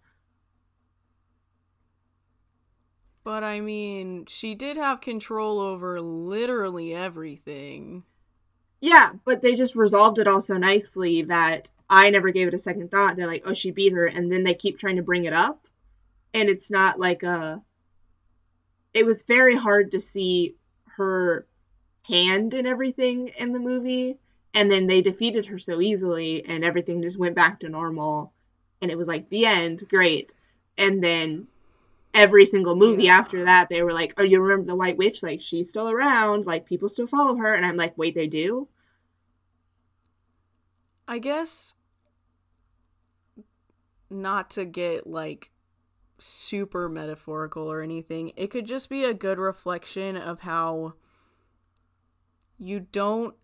But I mean, she did have control over literally everything. Yeah, but they just resolved it all so nicely that I never gave it a second thought. They're like, oh, she beat her, and then they keep trying to bring it up. And it's not like a. It was very hard to see her hand and everything in the movie. And then they defeated her so easily, and everything just went back to normal. And it was like, the end, great. And then every single movie yeah. after that they were like oh you remember the white witch like she's still around like people still follow her and i'm like wait they do i guess not to get like super metaphorical or anything it could just be a good reflection of how you don't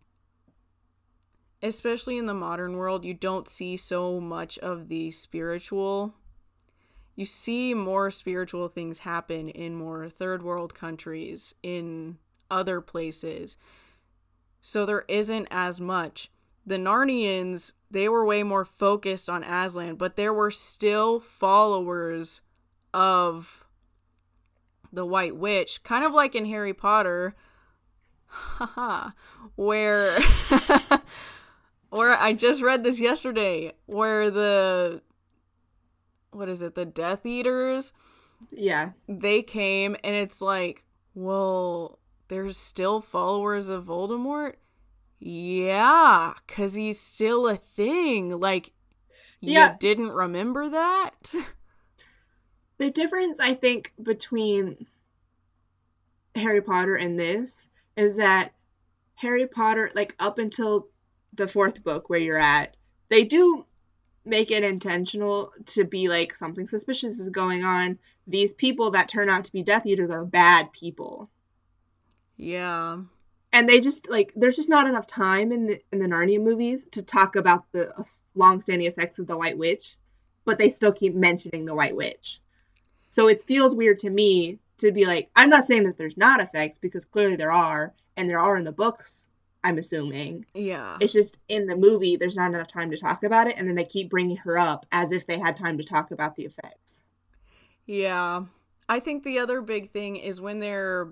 especially in the modern world you don't see so much of the spiritual you see more spiritual things happen in more third world countries, in other places. So there isn't as much. The Narnians, they were way more focused on Aslan, but there were still followers of the White Witch, kind of like in Harry Potter. Haha, where where I just read this yesterday, where the what is it, the Death Eaters? Yeah. They came and it's like, well, there's still followers of Voldemort? Yeah, cuz he's still a thing. Like yeah. you didn't remember that? The difference I think between Harry Potter and this is that Harry Potter like up until the fourth book where you're at, they do make it intentional to be like something suspicious is going on. These people that turn out to be Death Eaters are bad people. Yeah. And they just like there's just not enough time in the in the Narnia movies to talk about the uh, long-standing effects of the White Witch, but they still keep mentioning the White Witch. So it feels weird to me to be like I'm not saying that there's not effects because clearly there are and there are in the books I'm assuming. Yeah. It's just in the movie, there's not enough time to talk about it, and then they keep bringing her up as if they had time to talk about the effects. Yeah. I think the other big thing is when they're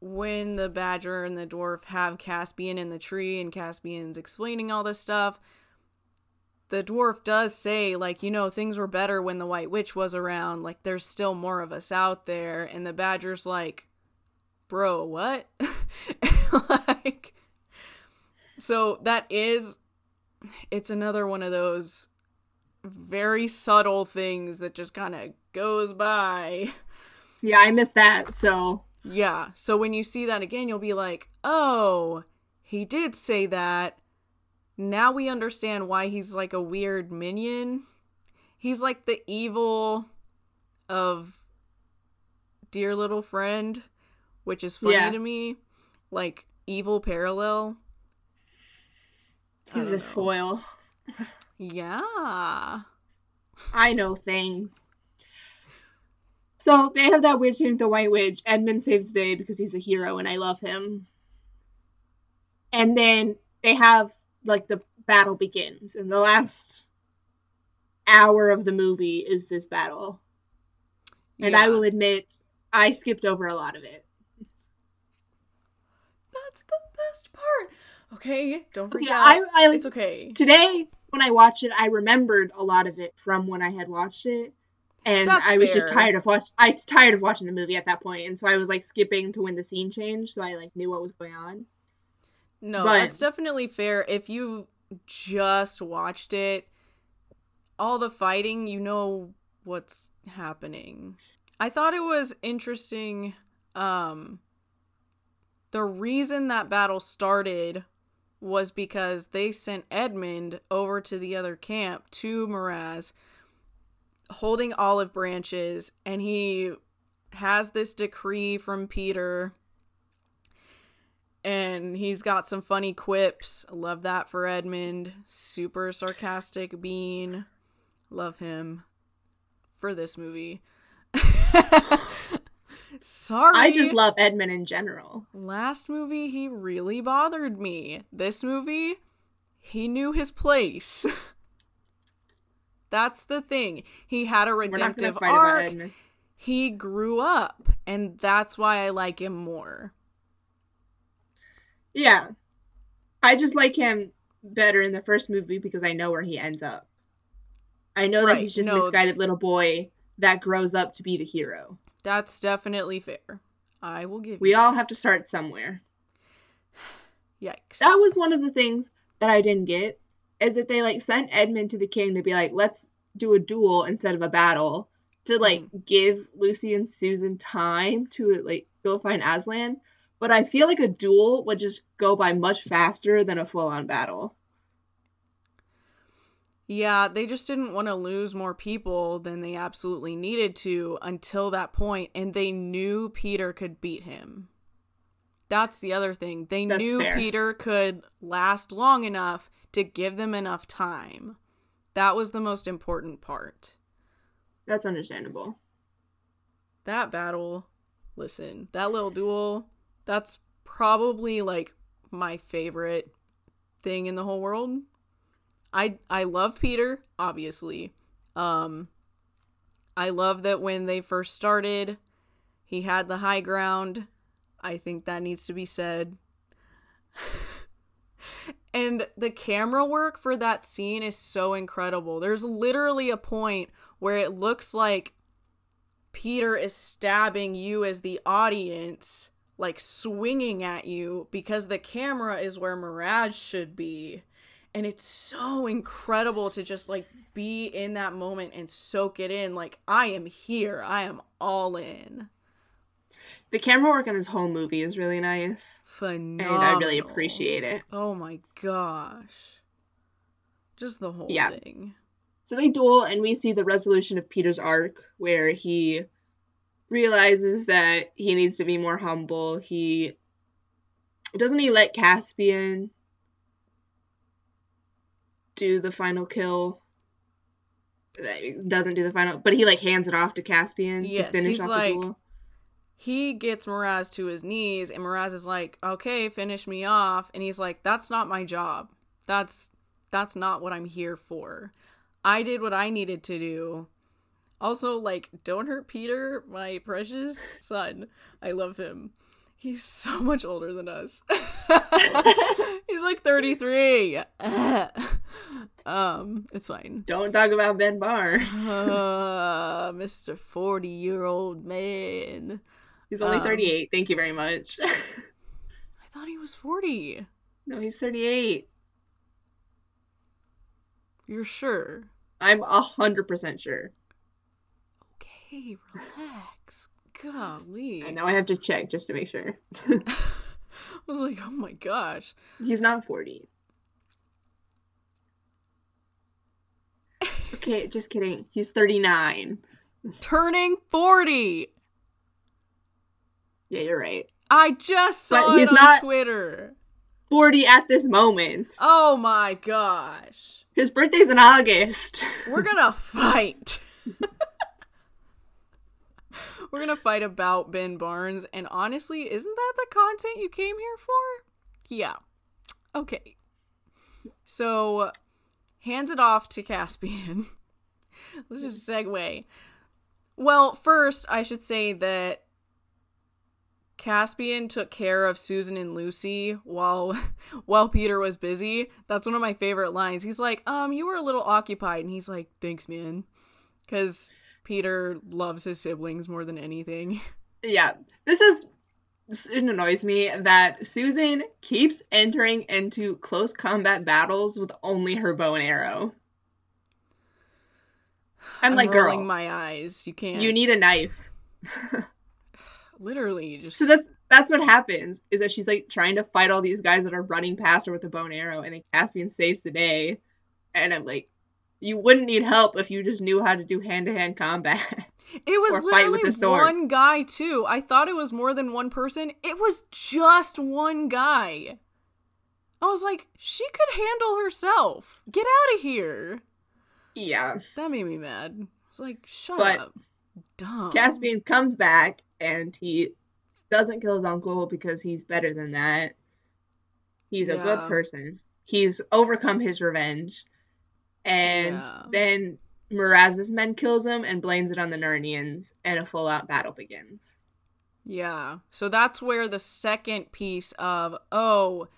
when the badger and the dwarf have Caspian in the tree and Caspian's explaining all this stuff, the dwarf does say, like, you know, things were better when the White Witch was around. Like, there's still more of us out there. And the badger's like, bro, what? like, so that is it's another one of those very subtle things that just kind of goes by. Yeah, I missed that. So, yeah. So when you see that again, you'll be like, "Oh, he did say that." Now we understand why he's like a weird minion. He's like the evil of Dear Little Friend, which is funny yeah. to me. Like evil parallel. He's his foil. yeah. I know things. So they have that weird scene with the White Witch. Edmund saves the day because he's a hero and I love him. And then they have like the battle begins, and the last hour of the movie is this battle. And Yeah. I will admit, I skipped over a lot of it. That's the best part. Okay, don't freak Yeah, out. I, I it's okay. today when I watched it, I remembered a lot of it from when I had watched it, and That's I was just tired of watch. I was tired of watching the movie at that point, and so I was like skipping to when the scene changed, so I like knew what was going on. No, But- that's definitely fair. If you just watched it, all the fighting, you know what's happening. I thought it was interesting. Um, the reason that battle started was because they sent Edmund over to the other camp to Miraz, holding olive branches, and he has this decree from Peter and he's got some funny quips. Love that for Edmund. Super sarcastic bean. Love him for this movie. Sorry. I just love Edmund in general. Last movie, he really bothered me. This movie, he knew his place. That's the thing. He had a We're not gonna redemptive arc. He grew up, and that's why I like him more. Yeah, I just like him better in the first movie because I know where he ends up. I know that he's just no. misguided little boy that grows up to be the hero. That's definitely fair. I will give We you. all have to start somewhere. Yikes. That was one of the things that I didn't get is that they like sent Edmund to the king to be like, let's do a duel instead of a battle to like hmm. give Lucy and Susan time to like go find Aslan. But I feel like a duel would just go by much faster than a full on battle. Yeah, they just didn't want to lose more people than they absolutely needed to until that point, and they knew Peter could beat him. That's the other thing. They That's knew fair. Peter could last long enough to give them enough time. That was the most important part. That's understandable. That battle, listen, that little duel, that's probably like my favorite thing in the whole world. I I love Peter, obviously. Um I love that when they first started, he had the high ground. I think that needs to be said. and the camera work for that scene is so incredible. There's literally a point where it looks like Peter is stabbing you as the audience, like swinging at you because the camera is where Miraz should be. And it's so incredible to just like be in that moment and soak it in. Like, I am here. I am all in. The camera work in this whole movie is really nice. And Phenomenal. I really appreciate it. Oh my gosh. Just the whole Yeah. thing. So they duel, and we see the resolution of Peter's arc, where he realizes that he needs to be more humble. He doesn't he let Caspian do the final kill. Doesn't do the final, but he like hands it off to Caspian to finish he's off like- the duel. he gets Miraz to his knees, and Miraz is like, "Okay, finish me off," and he's like, "That's not my job. That's that's not what I'm here for. I did what I needed to do." Also, like, don't hurt Peter, my precious son. I love him. He's so much older than us. he's like 33. um, it's fine. Don't talk about Ben Barr. Uh, Mr. 40 year old man. He's only Um, 38. Thank you very much. I thought he was 40. no, he's 38. You're sure? I'm a hundred percent sure. Okay, relax. Golly. I know I have to check just to make sure. I was like, oh my gosh. He's not 40. Okay, just kidding. He's 39. Turning 40. Yeah, you're right. I just saw But it he's on not- Twitter. 40 at this moment. Oh my gosh. His birthday's in August. We're gonna fight. we're gonna fight about Ben Barnes, and honestly, isn't that the content you came here for? Yeah. Okay. So hands it off to Caspian. Let's just segue. Well, first, I should say that Caspian took care of Susan and Lucy while while Peter was busy. That's one of my favorite lines. He's like, "Um, you were a little occupied." And he's like, "Thanks, man." Cuz Peter loves his siblings more than anything. Yeah. This is annoys me that Susan keeps entering into close combat battles with only her bow and arrow. I'm, I'm like, rolling girl, my eyes. You can't. you need a knife. literally just So that's that's what happens is that she's like trying to fight all these guys that are running past her with a bow and arrow, and then Caspian saves the day. And I'm like, you wouldn't need help if you just knew how to do hand to hand combat. It was or fight with literally one guy too. I thought it was more than one person. It was just one guy. I was like, she could handle herself. Get out of here. yeah. That made me mad. I was like, shut But up. Dumb. Caspian comes back and he doesn't kill his uncle because he's better than that. He's a good person. He's overcome his revenge. And Yeah. then Miraz's men kills him and blames it on the Narnians, and a full out battle begins. Yeah. So that's where the second piece of, oh,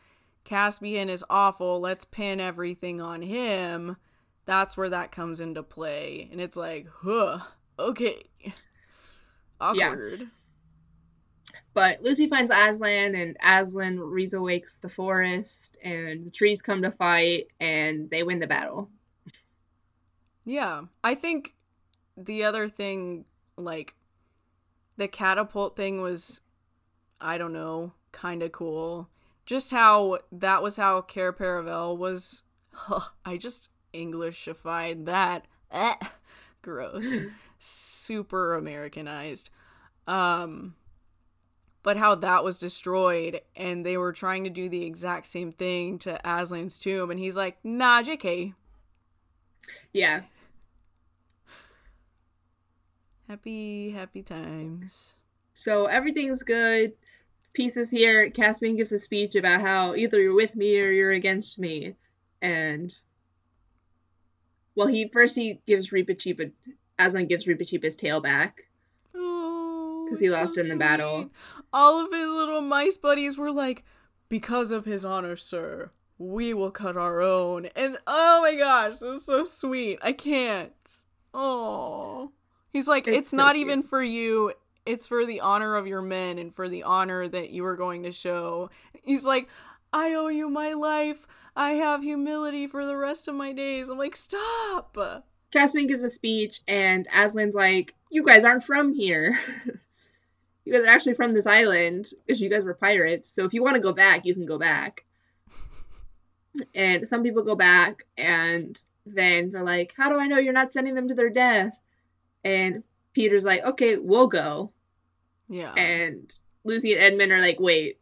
Caspian is awful, let's pin everything on him. That's where that comes into play. And it's like, huh, okay. Awkward. Yeah. But Lucy finds Aslan, and Aslan reawakes the forest, and the trees come to fight, and they win the battle. Yeah. I think the other thing, like, the catapult thing was, I don't know, kind of cool. Just how that was how Cair Paravel was. I just Englishified that. Eh, gross. Super Americanized. Um, but how that was destroyed, and they were trying to do the exact same thing to Aslan's tomb, and he's like, nah, JK. Yeah. Happy, happy times. So everything's good. Peace is here. Caspian gives a speech about how either you're with me or you're against me. And well, he first he gives Reepicheep Aslan gives Reaper his tail back. Oh, 'Cause he lost in the battle. All of his little mice buddies were like, "Because of his honor, sir, we will cut our own." And oh my gosh, it was so sweet. I can't. Oh, he's like, It's "It's, so not cute. even for you. It's for the honor of your men and for the honor that you are going to show." He's like, "I owe you my life. I have humility for the rest of my days." I'm like, "Stop." Caspian gives a speech and Aslan's like, You guys aren't from here. you guys are actually from this island because you guys were pirates. So if you want to go back, you can go back. and some people go back and then they're like, How do I know you're not sending them to their death? And Peter's like, Okay, we'll go. Yeah. And Lucy and Edmund are like, Wait,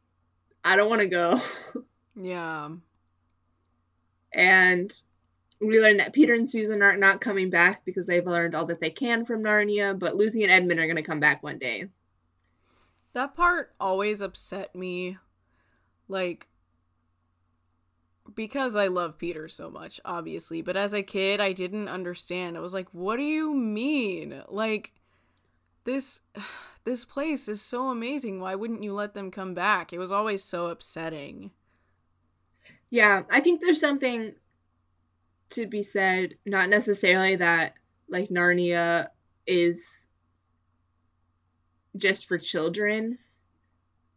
I don't want to go. yeah. and we learn that Peter and Susan are not coming back because they've learned all that they can from Narnia, but Lucy and Edmund are going to come back one day. That part always upset me. Like, because I love Peter so much, obviously. But as a kid, I didn't understand. I was like, what do you mean? Like, this. This place is so amazing. Why wouldn't you let them come back? It was always so upsetting. Yeah, I think there's something to be said, not necessarily that like Narnia is just for children,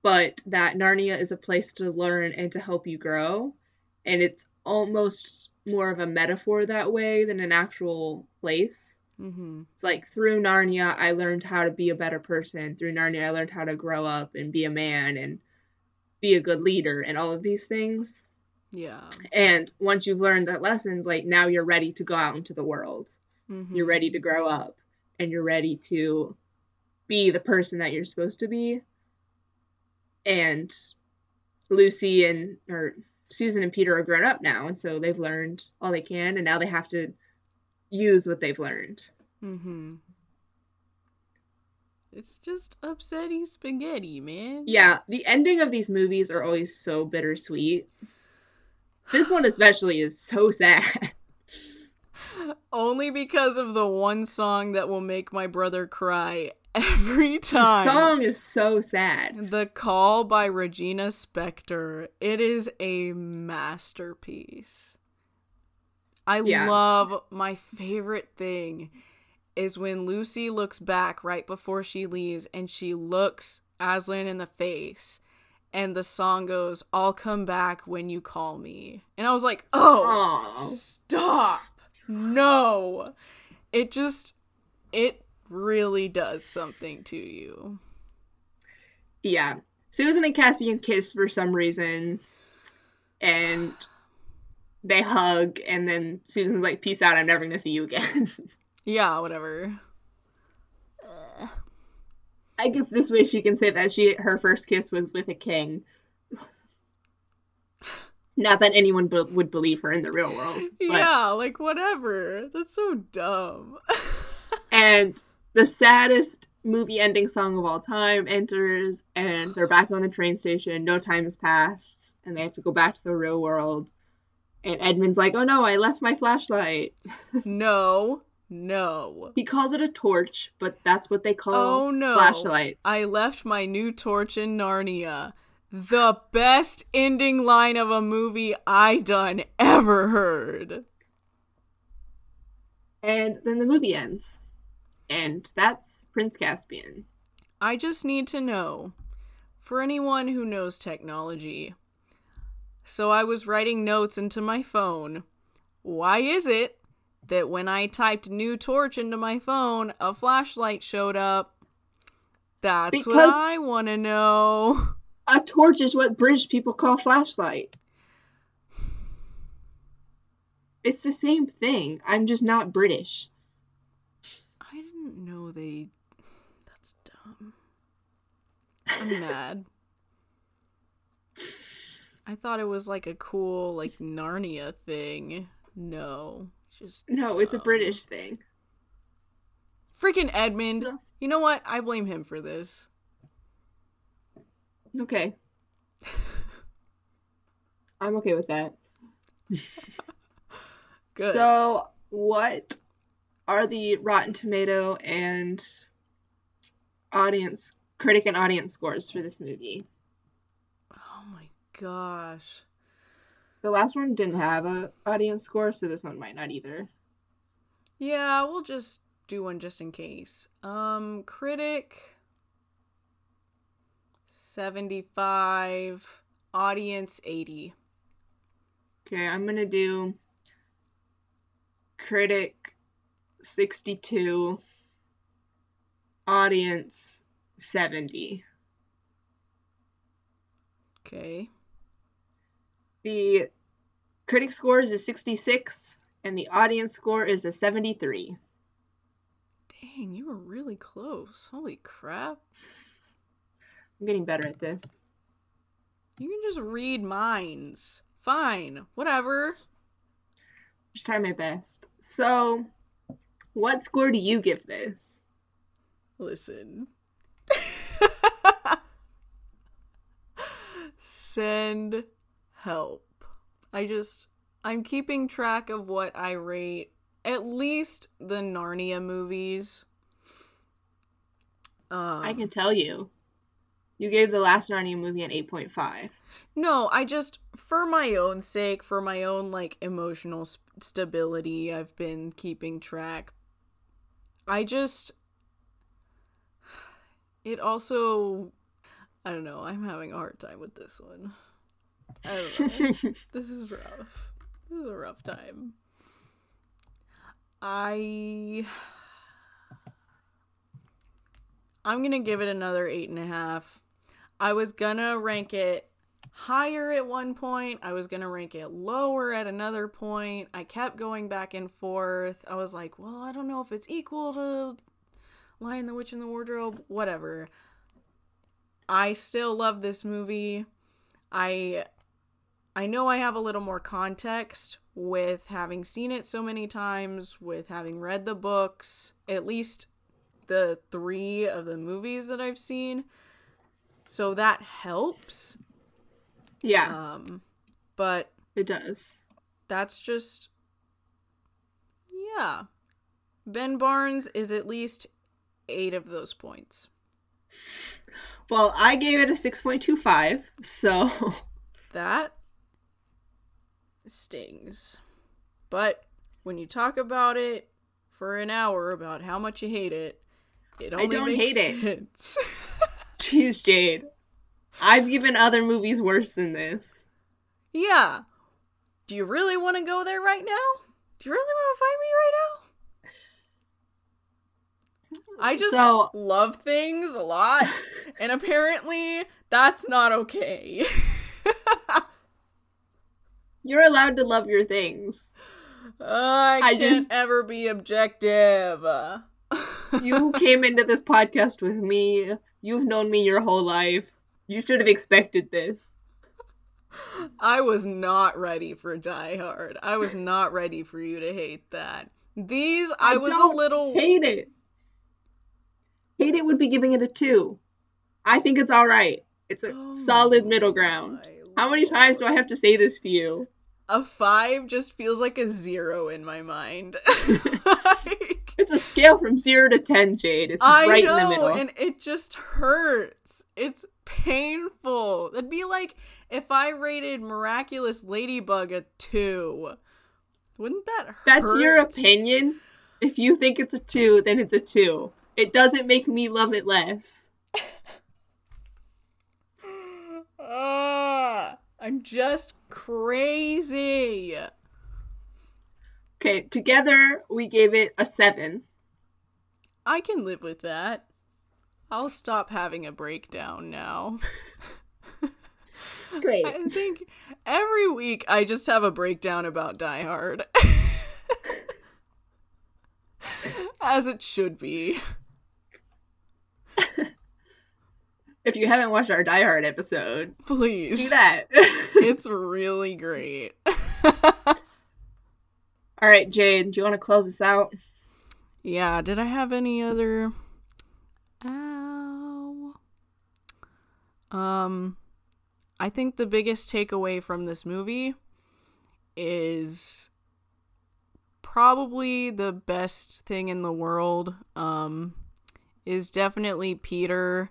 but that Narnia is a place to learn and to help you grow, and it's almost more of a metaphor that way than an actual place. Mm-hmm. It's like through Narnia, I learned how to be a better person. Through Narnia, I learned how to grow up and be a man and be a good leader and all of these things. Yeah. And once you've learned that lessons, like now you're ready to go out into the world. Mm-hmm. You're ready to grow up and you're ready to be the person that you're supposed to be. And Lucy and or Susan and Peter are grown up now, and so they've learned all they can, and now they have to use what they've learned. Mm-hmm. It's just upsetty spaghetti, man. Yeah, the ending of these movies are always so bittersweet. This one especially is so sad. Only because of the one song that will make my brother cry every time. The song is so sad. The Call by Regina Spektor. It is a masterpiece. I Yeah. love my favorite thing is when Lucy looks back right before she leaves and she looks Aslan in the face and the song goes, I'll come back when you call me. And I was like, oh, Aw. stop. No. It just, it really does something to you. Yeah. Susan and Caspian kiss for some reason, and they hug, and then Susan's like, "Peace out. I'm never gonna see you again." Yeah, whatever. I guess this way she can say that she her first kiss was with a king. Not that anyone be- would believe her in the real world. But, Yeah, like whatever. That's so dumb. And the saddest movie ending song of all time enters, and they're back on the train station. No time has passed, and they have to go back to the real world. And Edmund's like, "Oh no, I left my flashlight." no, no. He calls it a torch, but that's what they call flashlights. Oh no. flashlights. I left my new torch in Narnia. The best ending line of a movie I done ever heard. And then the movie ends. And that's Prince Caspian. I just need to know for anyone who knows technology. So I was writing notes into my phone. Why is it that when I typed new torch into my phone, a flashlight showed up? That's Because- what I want to know. A torch is what British people call flashlight. It's the same thing. I'm just not British. Know they. That's dumb. I'm mad. I thought it was like a cool, like Narnia thing. No, just No, it's a. British thing. Freaking Edmund. So- You know what? I blame him for this. okay. I'm okay with that. Good. So, what are the Rotten Tomato and audience critic and audience scores for this movie? oh my gosh. The last one didn't have a audience score, so this one might not either. Yeah, we'll just do one just in case. Um, critic 75, audience 80. Okay, I'm gonna do critic 62, audience 70. Okay. The critic score is a 66, and the audience score is a 73. Dang, you were really close. Holy crap. I'm getting better at this. You can just read minds. Fine. Whatever. Just try my best. So, what score do you give this? Listen. Send help. I just I'm keeping track of what I rate at least the Narnia movies. Um, I can tell you. You gave the last Narnia movie an 8.5. No, I just for my own sake, for my own like emotional s- stability, I've been keeping track. I just it also I don't know, I'm having a hard time with this one. I don't know. this is rough. This is a rough time. I I'm gonna give it another eight and a half. I was gonna rank it higher at one point. I was gonna rank it lower at another point. I kept going back and forth. I was like, well, I don't know if it's equal to Lion the Witch in the Wardrobe. Whatever. I still love this movie. I I know I have a little more context with having seen it so many times, with having read the books, at least the three of the movies that I've seen. So that helps. Yeah, Um, but it does. that's just yeah. Ben Barnes is at least eight of those points. Well, I gave it a 6.25, so That stings. But when you talk about it for an hour about how much you hate it, it I only don't makes hate it. sense. jeez, Jade. I've given other movies worse than this. yeah. Do you really want to go there right now? Do you really want to fight me right now? I just So- love things a lot, and apparently that's not okay. You're allowed to love your things. I I can't just- ever be objective. You came into this podcast with me. You've known me your whole life. You should have expected this. I was not ready for Die Hard. I was not ready for you to hate that. These, I, I was a little. Hate it. Hate it would be giving it a two. I think it's all right. It's a Oh solid middle ground. How many times do I have to say this to you? A five just feels like a zero in my mind. like, It's a scale from zero to ten, Jade. It's I right know, in the middle. and it just hurts. It's painful. It'd be like if I rated Miraculous Ladybug a two. Wouldn't that hurt? That's your opinion. If you think it's a two, then it's a two. It doesn't make me love it less. Ah, I'm just crazy. Okay, together we gave it a seven. I can live with that. I'll stop having a breakdown now. Great. I think every week I just have a breakdown about Die Hard. As it should be. If you haven't watched our Die Hard episode, Please. do that. It's really great. All right, Jade, do you want to close us out? yeah, did I have any other Ow. Um I think the biggest takeaway from this movie is probably the best thing in the world um is definitely Peter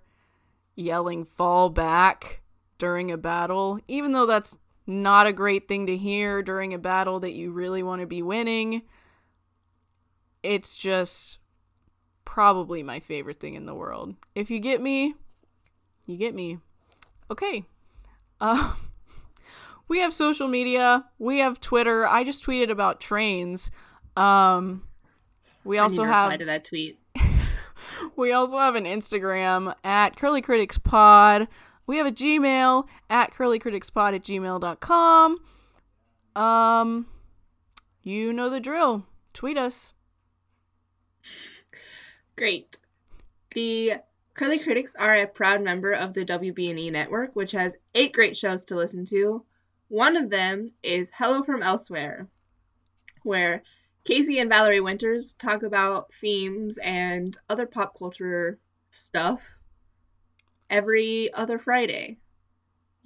yelling fall back during a battle even though that's not a great thing to hear during a battle that you really want to be winning. It's just probably my favorite thing in the world. If you get me you get me okay uh, we have social media. We have Twitter. I just tweeted about trains. Um, we also I need to reply have to that tweet. we also have an Instagram at Curly Critics Pod. We have a Gmail at curlycriticspod at gmail.com. Um, you know the drill. Tweet us. Great. The Curly Critics are a proud member of the WB&E network, which has eight great shows to listen to. One of them is Hello from Elsewhere, where Casey and Valerie Winters talk about themes and other pop culture stuff every other Friday.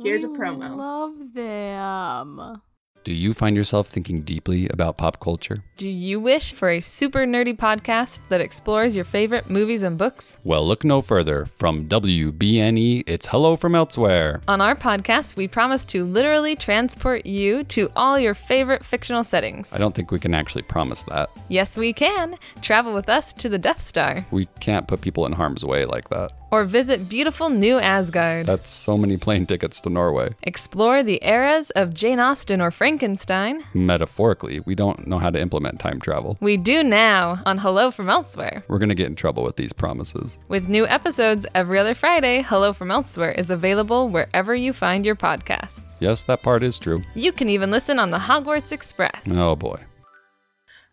Here's a promo. Love them. Do you find yourself thinking deeply about pop culture? Do you wish for a super nerdy podcast that explores your favorite movies and books? Well, look no further. From WBNE, it's Hello from Elsewhere. On our podcast, we promise to literally transport you to all your favorite fictional settings. I don't think we can actually promise that. Yes, we can. Travel with us to the Death Star We can't put people in harm's way like that. Or visit beautiful New Asgard. That's so many plane tickets to Norway. Explore the eras of Jane Austen or Frankenstein. Metaphorically, we don't know how to implement time travel. We do now on Hello from Elsewhere. We're going to get in trouble with these promises. With new episodes every other Friday, Hello from Elsewhere is available wherever you find your podcasts. Yes, that part is true. You can even listen on the Hogwarts Express. Oh boy.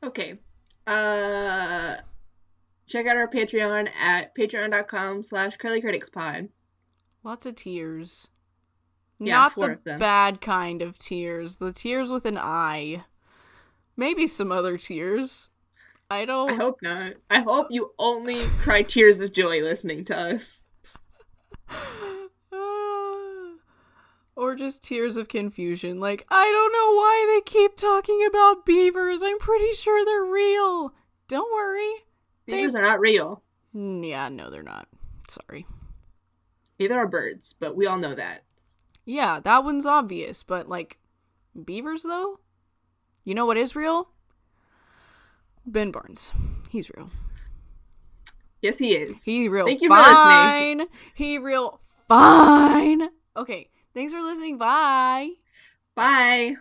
Okay. Uh check out our Patreon at patreon.com slash curlycriticspod. Lots of tiers. Yeah, Not the bad kind of tears. The tiers with an I. Maybe some other tears. I don't. I hope not. I hope you only cry tears of joy listening to us. or just tears of confusion. Like, I don't know why they keep talking about beavers. I'm pretty sure they're real. Don't worry. Beavers are not real. Mm, Yeah, no, they're not. Sorry. Neither are birds, but we all know that. Yeah, that one's obvious, but like, beavers though? You know what is real? Ben Barnes. He's real. Yes, he is. He real Thank you for listening. fine. He real fine. Okay, thanks for listening. Bye. Bye.